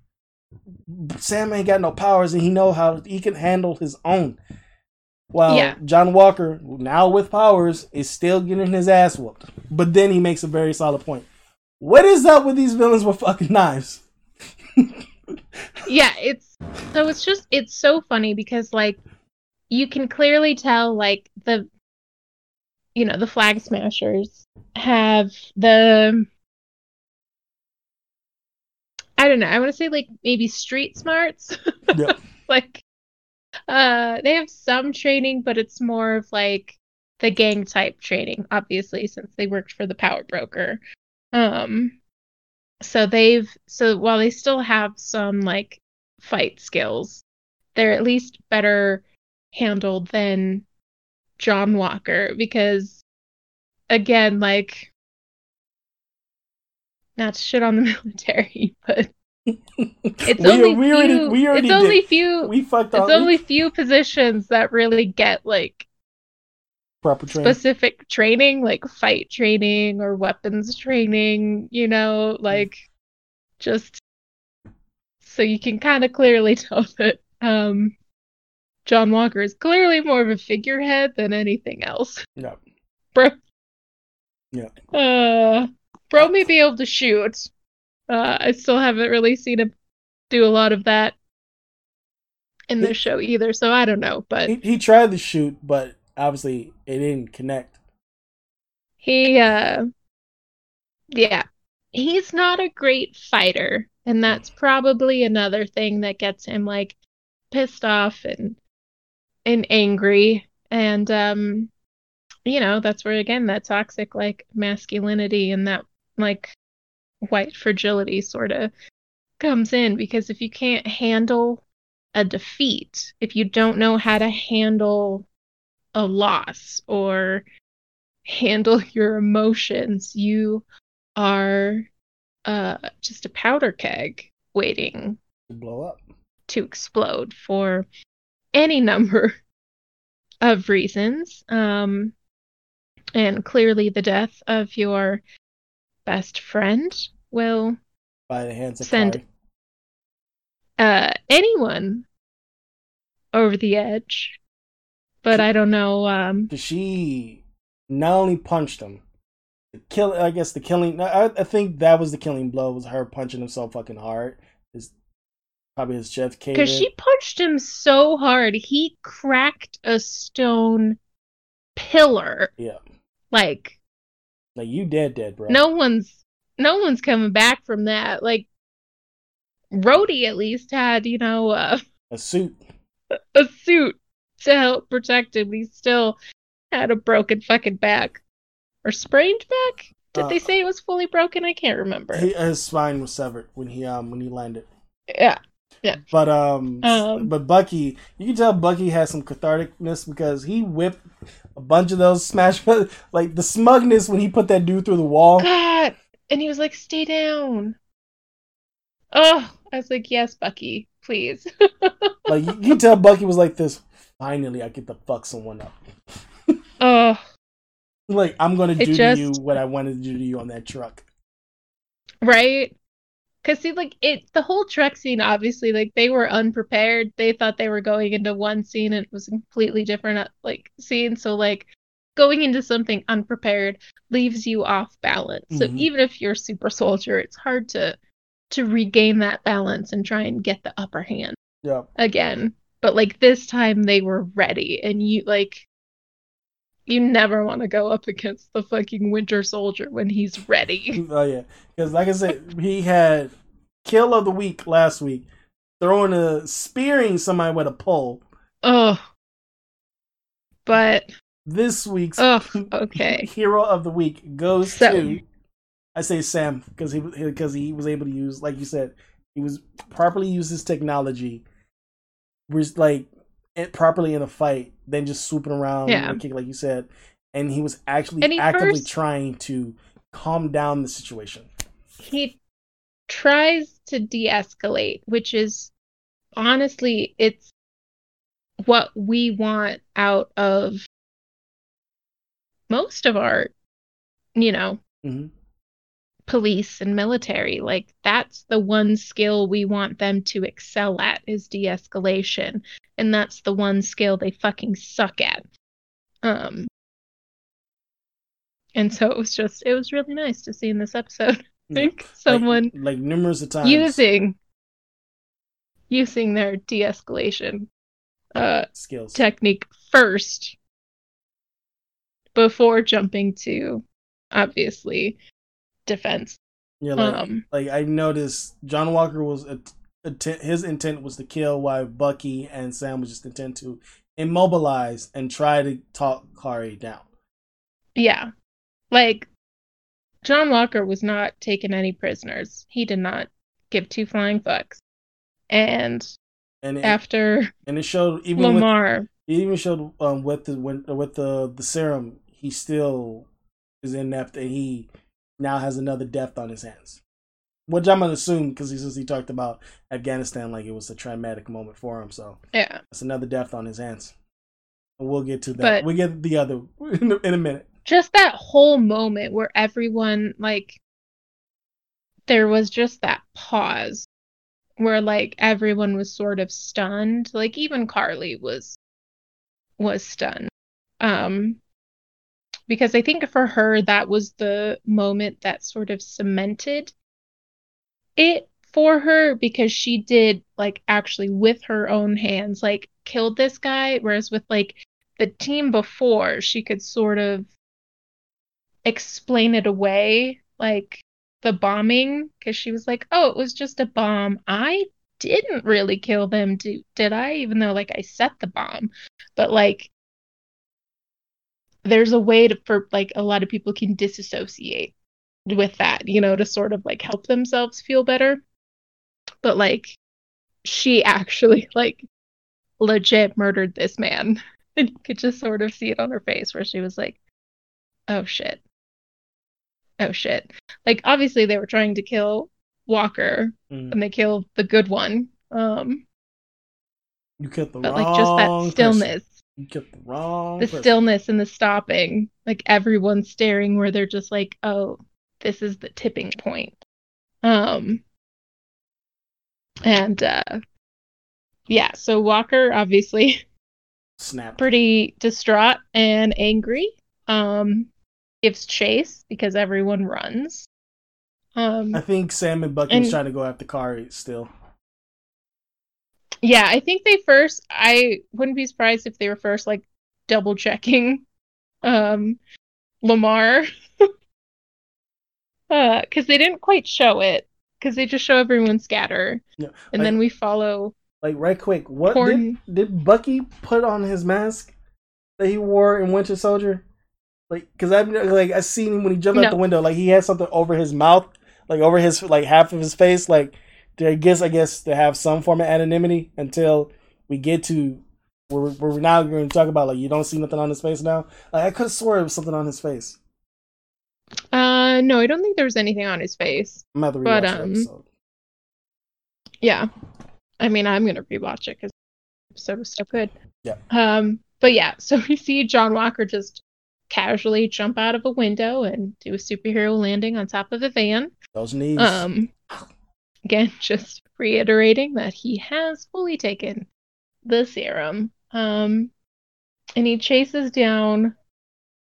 [SPEAKER 1] Sam ain't got no powers and he know how he can handle his own. While
[SPEAKER 2] Yeah.
[SPEAKER 1] John Walker, now with powers, is still getting his ass whooped. But then he makes a very solid point. What is up with these villains with fucking knives?
[SPEAKER 2] yeah it's so it's just it's so funny because like you can clearly tell like the you know the flag smashers have the i don't know i want to say like maybe street smarts
[SPEAKER 1] Yeah.
[SPEAKER 2] like uh they have some training but it's more of like the gang type training obviously since they worked for the power broker um so they've so while they still have some like fight skills they're at least better handled than John Walker because again like not shit on the military but it's
[SPEAKER 1] We-
[SPEAKER 2] only
[SPEAKER 1] we
[SPEAKER 2] few,
[SPEAKER 1] already- we already
[SPEAKER 2] it's only few
[SPEAKER 1] We fucked
[SPEAKER 2] it's only few positions that really get like
[SPEAKER 1] proper training.
[SPEAKER 2] specific training, like fight training or weapons training, you know, like just so you can kind of clearly tell that um John Walker is clearly more of a figurehead than anything else.
[SPEAKER 1] No.
[SPEAKER 2] Bro.
[SPEAKER 1] Yeah.
[SPEAKER 2] Uh bro may be able to shoot. Uh I still haven't really seen him do a lot of that in this show either, so I don't know, but
[SPEAKER 1] He, he tried to shoot, but obviously it didn't connect.
[SPEAKER 2] He, uh, yeah, he's not a great fighter, and that's probably another thing that gets him like pissed off and and angry, and um, you know, that's where again that toxic like masculinity and that like white fragility sort of comes in because if you can't handle a defeat, if you don't know how to handle a loss or handle your emotions. You are uh, just a powder keg waiting
[SPEAKER 1] To blow up.
[SPEAKER 2] to explode for any number of reasons. Um, and clearly, the death of your best friend will
[SPEAKER 1] By the hands of
[SPEAKER 2] Send- uh, anyone over the edge. But I don't know. Um,
[SPEAKER 1] she not only punched him, the kill. I guess the killing. I, I think that was the killing blow. Was her punching him so fucking hard. His probably his caved.
[SPEAKER 2] Because she punched him so hard, he cracked a stone pillar.
[SPEAKER 1] Yeah,
[SPEAKER 2] Like
[SPEAKER 1] like you dead, dead, bro.
[SPEAKER 2] no one's no one's coming back from that. Like Rhodey at least had, you know, uh,
[SPEAKER 1] a suit.
[SPEAKER 2] a suit to help protect him. He still had a broken fucking back. Or sprained back? Did
[SPEAKER 1] Uh,
[SPEAKER 2] they say it was fully broken? I can't remember.
[SPEAKER 1] He, his spine was severed when he um when he landed.
[SPEAKER 2] yeah.
[SPEAKER 1] But um,
[SPEAKER 2] Um,
[SPEAKER 1] but Bucky, you can tell Bucky has some catharticness because he whipped a bunch of those smash like the smugness when he put that dude through the wall.
[SPEAKER 2] God. And he was like, stay down. Oh, I was like, yes, Bucky, please.
[SPEAKER 1] Like you, can tell Bucky was like this. Finally, I get to fuck someone up.
[SPEAKER 2] oh,
[SPEAKER 1] Like I'm gonna do
[SPEAKER 2] just-
[SPEAKER 1] to you what I wanted to do to you on that truck.
[SPEAKER 2] right? Cause see, like it, the whole truck scene, obviously, like they were unprepared. They thought they were going into one scene and it was a completely different, uh, like scene. So like going into something unprepared leaves you off balance. So
[SPEAKER 1] Mhm.
[SPEAKER 2] even if you're a super soldier, it's hard to to regain that balance and try and get the upper hand
[SPEAKER 1] Yeah.
[SPEAKER 2] again. But like this time they were ready and you like you never want to go up against the fucking winter soldier when he's ready.
[SPEAKER 1] Oh yeah, because like I said, he had kill of the week last week, throwing a spearing somebody with a pole.
[SPEAKER 2] Oh. But
[SPEAKER 1] This week's
[SPEAKER 2] oh, okay.
[SPEAKER 1] hero of the week goes
[SPEAKER 2] So-
[SPEAKER 1] to I say Sam because he because he was able to use like you said he was properly use his technology was like properly in a fight than just swooping around
[SPEAKER 2] Yeah.
[SPEAKER 1] kick like you said. And he was actually
[SPEAKER 2] he
[SPEAKER 1] actively
[SPEAKER 2] first-
[SPEAKER 1] trying to calm down the situation.
[SPEAKER 2] He tries to de-escalate, which is honestly it's what we want out of most of our you know
[SPEAKER 1] hmm
[SPEAKER 2] police and military like that's the one skill we want them to excel at is de-escalation. And that's the one skill they fucking suck at. Um and so it was just it was really nice to see in this episode. I think someone
[SPEAKER 1] like, like numerous of times.
[SPEAKER 2] using using their de-escalation uh
[SPEAKER 1] skills.
[SPEAKER 2] technique first before jumping to obviously defense
[SPEAKER 1] yeah like,
[SPEAKER 2] um
[SPEAKER 1] like I noticed John Walker was a, his intent was to kill while Bucky and Sam was just intent to immobilize and try to talk Karli down.
[SPEAKER 2] Yeah. Like John Walker was not taking any prisoners. He did not give two flying fucks. And
[SPEAKER 1] And it,
[SPEAKER 2] after
[SPEAKER 1] and it showed even with,
[SPEAKER 2] Lemar,
[SPEAKER 1] it even showed um with the when, with the the serum he still is inept and he now has another death on his hands. Which I'm gonna assume because he says he talked about Afghanistan like it was a traumatic moment for him. So
[SPEAKER 2] yeah.
[SPEAKER 1] That's another death on his hands. We'll get to that.
[SPEAKER 2] But-
[SPEAKER 1] we'll get the other in a, in a minute.
[SPEAKER 2] Just that whole moment where everyone like there was just that pause where like everyone was sort of stunned. Like even Karli was was stunned. Um because I think for her that was the moment that sort of cemented it for her because she did like actually with her own hands like killed this guy whereas with like the team before she could sort of explain it away like the bombing because she was like oh it was just a bomb. I didn't really kill them. Did i? Even though like i set the bomb. But like there's a way to for like a lot of people can disassociate with that you know to sort of like help themselves feel better. But like she actually like legit murdered this man. And you could just sort of see it on her face where she was like oh shit. Oh shit. Like obviously they were trying to kill walker
[SPEAKER 1] Mm.
[SPEAKER 2] and they killed the good one um
[SPEAKER 1] You killed the
[SPEAKER 2] but
[SPEAKER 1] wrong
[SPEAKER 2] like just that stillness
[SPEAKER 1] killed the wrong
[SPEAKER 2] the
[SPEAKER 1] person.
[SPEAKER 2] stillness and the stopping like everyone staring where they're just like oh this is the tipping point um and uh yeah so walker obviously
[SPEAKER 1] Snap.
[SPEAKER 2] pretty distraught and angry um gives chase because everyone runs um
[SPEAKER 1] I think Sam and Bucky
[SPEAKER 2] And-
[SPEAKER 1] trying to go after Karli still.
[SPEAKER 2] Yeah, I think they first I wouldn't be surprised if they were first like double checking um Lemar. uh cuz they didn't quite show it cuz they just show everyone scatter
[SPEAKER 1] Yeah,
[SPEAKER 2] and
[SPEAKER 1] like-
[SPEAKER 2] then we follow
[SPEAKER 1] Like right quick, what did, did Bucky put on his mask that he wore in Winter Soldier? Like, cause I've like I seen him when he jumped out the window. Like he had something over his mouth, like over his like half of his face. Like, I guess I guess to have some form of anonymity until we get to where we're, now going to talk about. Like you don't see nothing on his face now. Like I could have swore it was something on his face.
[SPEAKER 2] uh no, I don't think there was anything on his face.
[SPEAKER 1] I'm about to
[SPEAKER 2] But, um,
[SPEAKER 1] episode.
[SPEAKER 2] Yeah. I mean, I'm going to rewatch it cuz the episode was so good.
[SPEAKER 1] Yeah.
[SPEAKER 2] Um but yeah, so we see John Walker just casually jump out of a window and do a superhero landing on top of a van.
[SPEAKER 1] Those knees.
[SPEAKER 2] Um, again, just reiterating that he has fully taken the serum. Um, and he chases down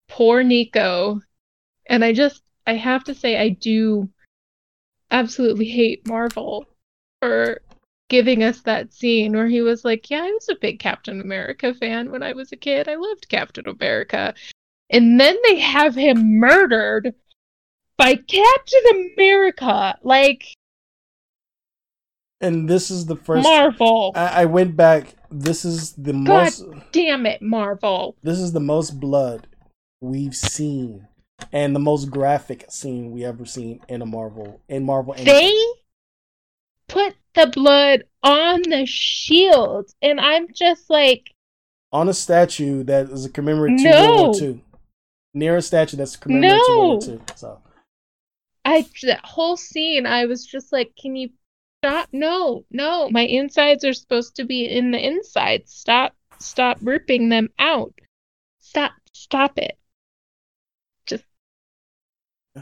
[SPEAKER 2] poor Nico. And I just, I have to say, I do absolutely hate Marvel for giving us that scene where he was like, Yeah, I was a big Captain America fan when I was a kid. I loved Captain America. And then they have him murdered by Captain America. Like,
[SPEAKER 1] and this is the first
[SPEAKER 2] Marvel.
[SPEAKER 1] I, I went back. This is the
[SPEAKER 2] God
[SPEAKER 1] most.
[SPEAKER 2] damn it, Marvel.
[SPEAKER 1] This is the most blood we've seen, and the most graphic scene we ever seen in a Marvel in Marvel.
[SPEAKER 2] They
[SPEAKER 1] anything.
[SPEAKER 2] put the blood on the shield, and I'm just like,
[SPEAKER 1] on a statue that is a commemorative
[SPEAKER 2] No.
[SPEAKER 1] World War II. Near a statue that's commemorative to World War
[SPEAKER 2] No.
[SPEAKER 1] II. So
[SPEAKER 2] I that whole scene, I was just like, can you stop? No, no, my insides are supposed to be in the inside. Stop, stop ripping them out. Stop, stop it. Just,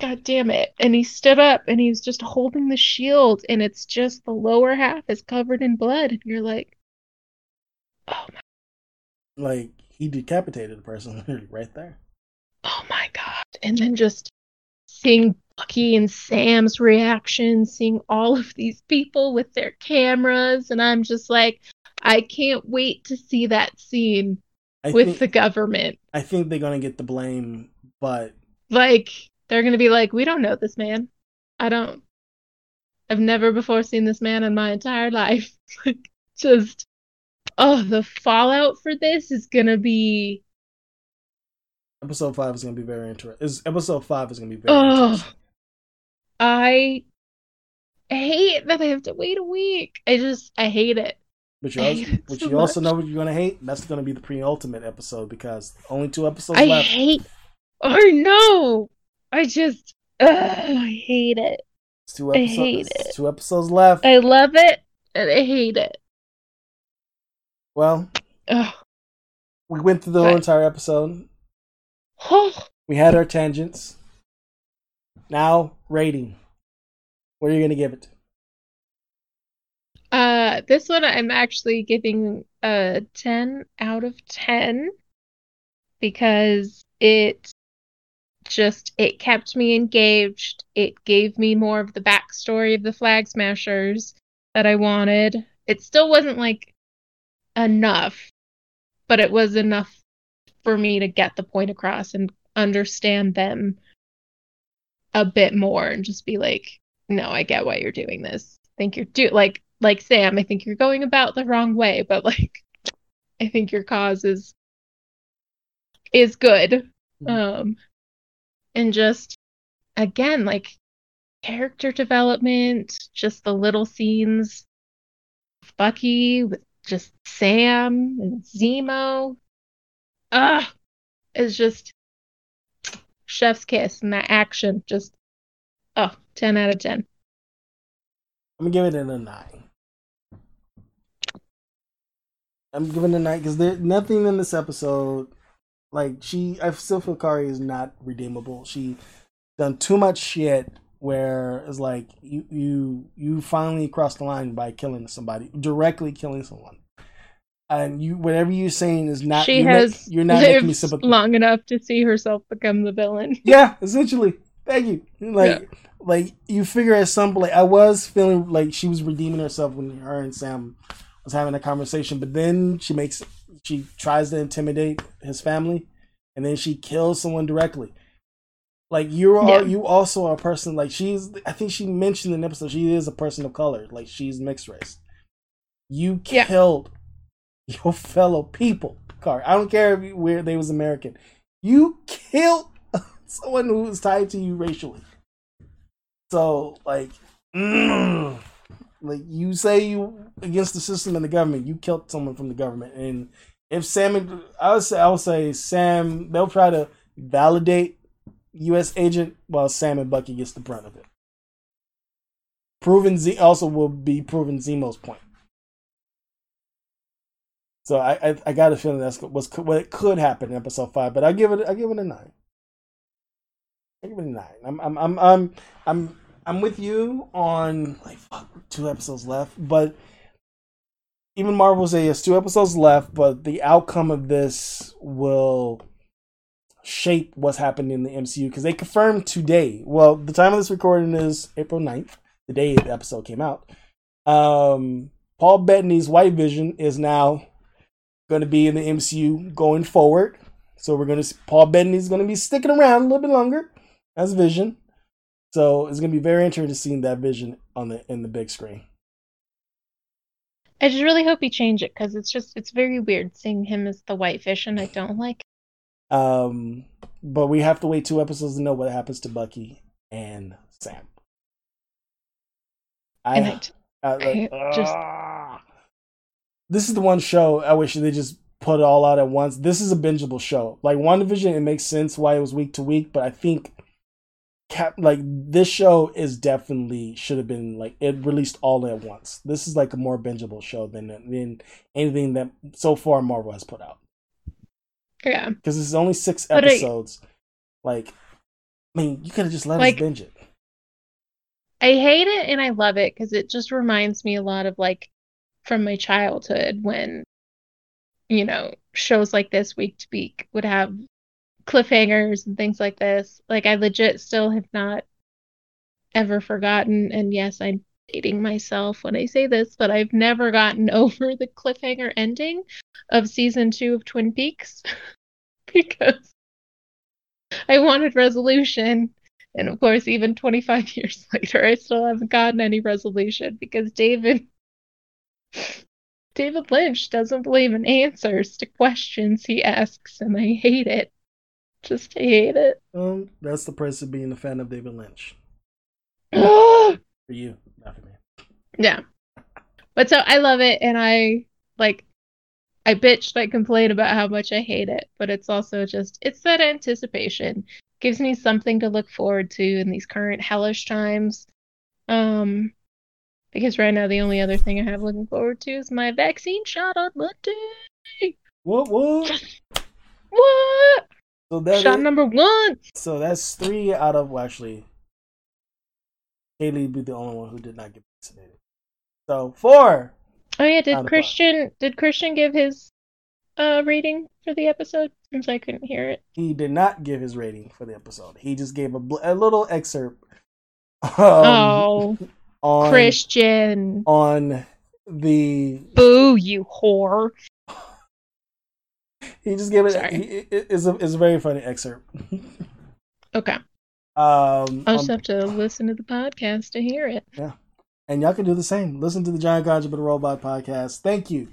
[SPEAKER 2] god damn it. And he stood up and he was just holding the shield, and it's just the lower half is covered in blood. And you're like, oh my,
[SPEAKER 1] like he decapitated the person literally right there.
[SPEAKER 2] oh my god. And then just seeing Bucky and Sam's reaction, seeing all of these people with their cameras, and I'm just like, I can't wait to see that scene
[SPEAKER 1] I
[SPEAKER 2] with
[SPEAKER 1] think
[SPEAKER 2] the government.
[SPEAKER 1] I think they're gonna get the blame, but
[SPEAKER 2] Like, they're gonna be like, we don't know this man. I don't. I've never before seen this man in my entire life. Like, just, oh, the fallout for this is gonna be,
[SPEAKER 1] episode five is gonna be very interesting. Is episode five is gonna be very
[SPEAKER 2] oh,
[SPEAKER 1] interesting.
[SPEAKER 2] I hate that I have to wait a week. I just, I hate it.
[SPEAKER 1] But you also, but
[SPEAKER 2] so
[SPEAKER 1] you also know what you're gonna hate. That's gonna be the pre-ultimate episode because only two episodes
[SPEAKER 2] I
[SPEAKER 1] left.
[SPEAKER 2] I hate. Oh no! I just. Ugh, I hate it.
[SPEAKER 1] It's two
[SPEAKER 2] I
[SPEAKER 1] episodes.
[SPEAKER 2] hate
[SPEAKER 1] it's
[SPEAKER 2] it.
[SPEAKER 1] Two episodes left.
[SPEAKER 2] I love it, and I hate it.
[SPEAKER 1] Well,
[SPEAKER 2] Ugh.
[SPEAKER 1] we went through the whole entire episode. We had our tangents. Now rating. What are you gonna give it?
[SPEAKER 2] Uh, this one I'm actually giving a 10 out of 10 because it just it kept me engaged. It gave me more of the backstory of the Flag Smashers that I wanted. It still wasn't like enough, but it was enough for me to get the point across and understand them a bit more and just be like, no, I get why you're doing this. I think you're do like like Sam, I think you're going about the wrong way, but like I think your cause is is good. Um and just again, like character development, just the little scenes Bucky with just Sam and Zemo. Ah, it's just chef's kiss and that action just oh 10 out of 10
[SPEAKER 1] I'm give it a nine. I'm giving it a nine because there's nothing in this episode. Like she, I still feel Karli is not redeemable. She done too much shit where it's like you you you finally crossed the line by killing somebody, directly killing someone, and you whatever you're saying is not.
[SPEAKER 2] she
[SPEAKER 1] you're ma-
[SPEAKER 2] has
[SPEAKER 1] you're not making me
[SPEAKER 2] lived
[SPEAKER 1] sympathetic.
[SPEAKER 2] long enough to see herself become the villain
[SPEAKER 1] Yeah, essentially. Thank you. Like, like you figure at some like I was feeling like she was redeeming herself when her and Sam was having a conversation, but then she makes she tries to intimidate his family, and then she kills someone directly. Like you are,
[SPEAKER 2] Yeah.
[SPEAKER 1] you also are a person. Like she's, I think she mentioned in the episode she is a person of color. Like she's mixed race. You
[SPEAKER 2] Yeah.
[SPEAKER 1] killed your fellow people, Car. I don't care if you, where they was American. You killed someone who was tied to you racially. So like, mm, like you say you against the system and the government, you killed someone from the government. And if Sam, I would say, I would say Sam, they'll try to validate U.S. agent while Sam and Bucky gets the brunt of it. Proven Z also will be proven Zemo's point. So I, I I got a feeling that's was what it could happen in episode five, but I give it I give it a nine. I give it a nine. I'm I'm I'm I'm I'm I'm with you on like fuck, two episodes left, but even Marvel say yes, two episodes left, but the outcome of this will shape what's happening in the MCU because they confirmed today. Well, the time of this recording is April 9th, the day the episode came out. Um, Paul Bettany's White Vision is now going to be in the MCU going forward. So we're going to Paul Bettany's going to be sticking around a little bit longer as Vision. So it's going to be very interesting seeing that Vision on the in the big screen.
[SPEAKER 2] I just really hope he change it because it's just it's very weird seeing him as the White Vision. I don't like.
[SPEAKER 1] Um, but we have to wait two episodes to know what happens to Bucky and Sam. I,
[SPEAKER 2] And I
[SPEAKER 1] I, like,
[SPEAKER 2] I just-
[SPEAKER 1] ah. This is the one show I wish they just put it all out at once. This is a bingeable show. Like WandaVision, it makes sense why it was week to week, but I think cap like this show is definitely should have been like it released all at once. This is like a more bingeable show than than anything that so far Marvel has put out
[SPEAKER 2] yeah,
[SPEAKER 1] because this is only six
[SPEAKER 2] But I-
[SPEAKER 1] episodes. like, I mean, you could have just let
[SPEAKER 2] Like-
[SPEAKER 1] us binge it.
[SPEAKER 2] I hate it and I love it because it just reminds me a lot of like from my childhood when you know shows like this week to week would have cliffhangers and things like this. Like I legit still have not ever forgotten, and yes, I'm dating myself when I say this, but I've never gotten over the cliffhanger ending of season two of Twin Peaks because I wanted resolution. And of course, even 25 years later, I still haven't gotten any resolution because David David Lynch doesn't believe in answers to questions he asks, and I hate it. Just hate it.
[SPEAKER 1] Um, that's the price of being a fan of David Lynch for you, not for me. Yeah.
[SPEAKER 2] But so I love it, and I like I bitched, I complain about how much I hate it, but it's also just it's that anticipation. Gives me something to look forward to in these current hellish times. Um because right now the only other thing I have looking forward to is my vaccine shot on Monday.
[SPEAKER 1] What? What?
[SPEAKER 2] What?
[SPEAKER 1] So that
[SPEAKER 2] Shot
[SPEAKER 1] is-
[SPEAKER 2] number one.
[SPEAKER 1] so that's three out of well, actually. Haley be the only one who did not get vaccinated. So four.
[SPEAKER 2] Oh yeah, did Christian did Christian give his uh rating for the episode since I couldn't hear it?
[SPEAKER 1] He did not give his rating for the episode. He just gave a, bl- a little excerpt. Um,
[SPEAKER 2] oh,
[SPEAKER 1] on
[SPEAKER 2] Christian.
[SPEAKER 1] on the
[SPEAKER 2] Boo, you whore.
[SPEAKER 1] he just gave it. He, it's a it's a very funny excerpt.
[SPEAKER 2] Okay.
[SPEAKER 1] Um,
[SPEAKER 2] I'll just
[SPEAKER 1] um,
[SPEAKER 2] have to listen to the podcast to hear it.
[SPEAKER 1] Yeah, and y'all can do the same. Listen to the Giant Godja but a Robot podcast. Thank you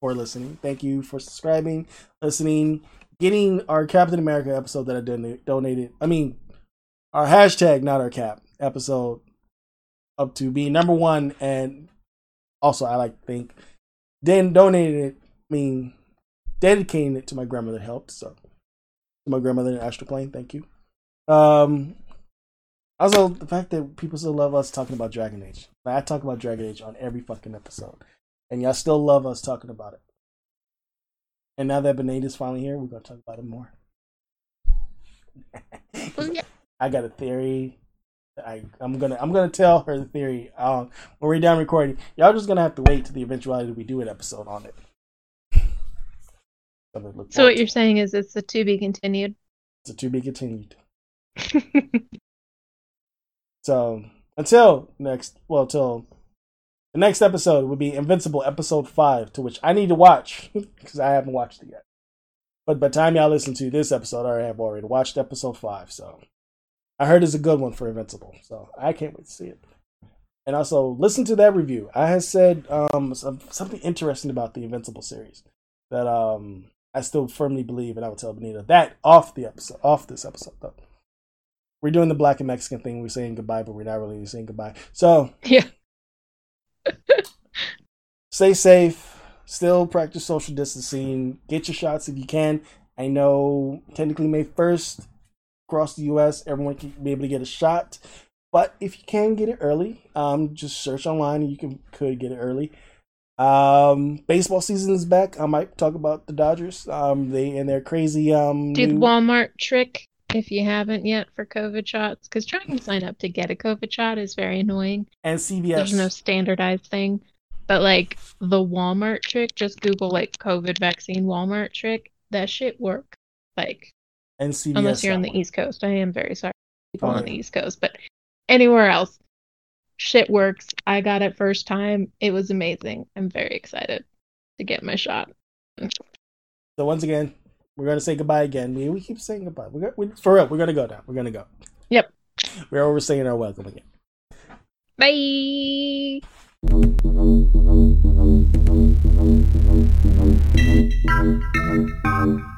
[SPEAKER 1] for listening. Thank you for subscribing, listening, getting our Captain America episode that I donated. I mean, our hashtag, not our cap episode, up to being number one. And also, I like to think, then donated it. I mean, dedicating it to my grandmother helped. So, to my grandmother in Astral Plane, thank you. Um, also, the fact that people still love us talking about Dragon Age. Like, I talk about Dragon Age on every fucking episode, and y'all still love us talking about it. And now that Beneda's finally here, we're gonna talk about it more. I got a theory. I I'm gonna I'm gonna tell her the theory um, when we're done recording. Y'all just gonna have to wait to the eventuality we do an episode on it.
[SPEAKER 2] So what you're
[SPEAKER 1] to.
[SPEAKER 2] saying is it's a to be continued.
[SPEAKER 1] It's a to be continued. So until next, well, till the next episode would be Invincible episode five, to which I need to watch because I haven't watched it yet. But by the time y'all listen to this episode, I have already watched episode five. So I heard it's a good one for Invincible. So I can't wait to see it. And also listen to that review. I had said um some, something interesting about the Invincible series that um I still firmly believe, and I would tell Benita that off the episode, off this episode though. We're doing the black and Mexican thing. We're saying goodbye, but we're not really saying goodbye. So
[SPEAKER 2] yeah.
[SPEAKER 1] stay safe. Still practice social distancing. Get your shots if you can. I know technically May 1st across the US, everyone can be able to get a shot. But if you can get it early, um, just search online and you can could get it early. Um, baseball season is back. I might talk about the Dodgers. Um, they and their crazy um
[SPEAKER 2] Do the
[SPEAKER 1] new-
[SPEAKER 2] Walmart trick if you haven't yet for COVID shots, because trying to sign up to get a COVID shot is very annoying.
[SPEAKER 1] And CVS.
[SPEAKER 2] There's no standardized thing. But like the Walmart trick, just Google like COVID vaccine Walmart trick. That shit work. Like
[SPEAKER 1] and CVS.
[SPEAKER 2] unless you're on the
[SPEAKER 1] one.
[SPEAKER 2] East Coast. I am very sorry people
[SPEAKER 1] Oh,
[SPEAKER 2] on the. East Coast, but anywhere else, shit works. I got it first time. It was amazing. I'm very excited to get my shot.
[SPEAKER 1] So once again, we're gonna say goodbye again. We we keep saying goodbye. We're, we for real. We're gonna go now. We're gonna go.
[SPEAKER 2] Yep.
[SPEAKER 1] We're overstaying our welcome again.
[SPEAKER 2] Bye.
[SPEAKER 4] Thank you.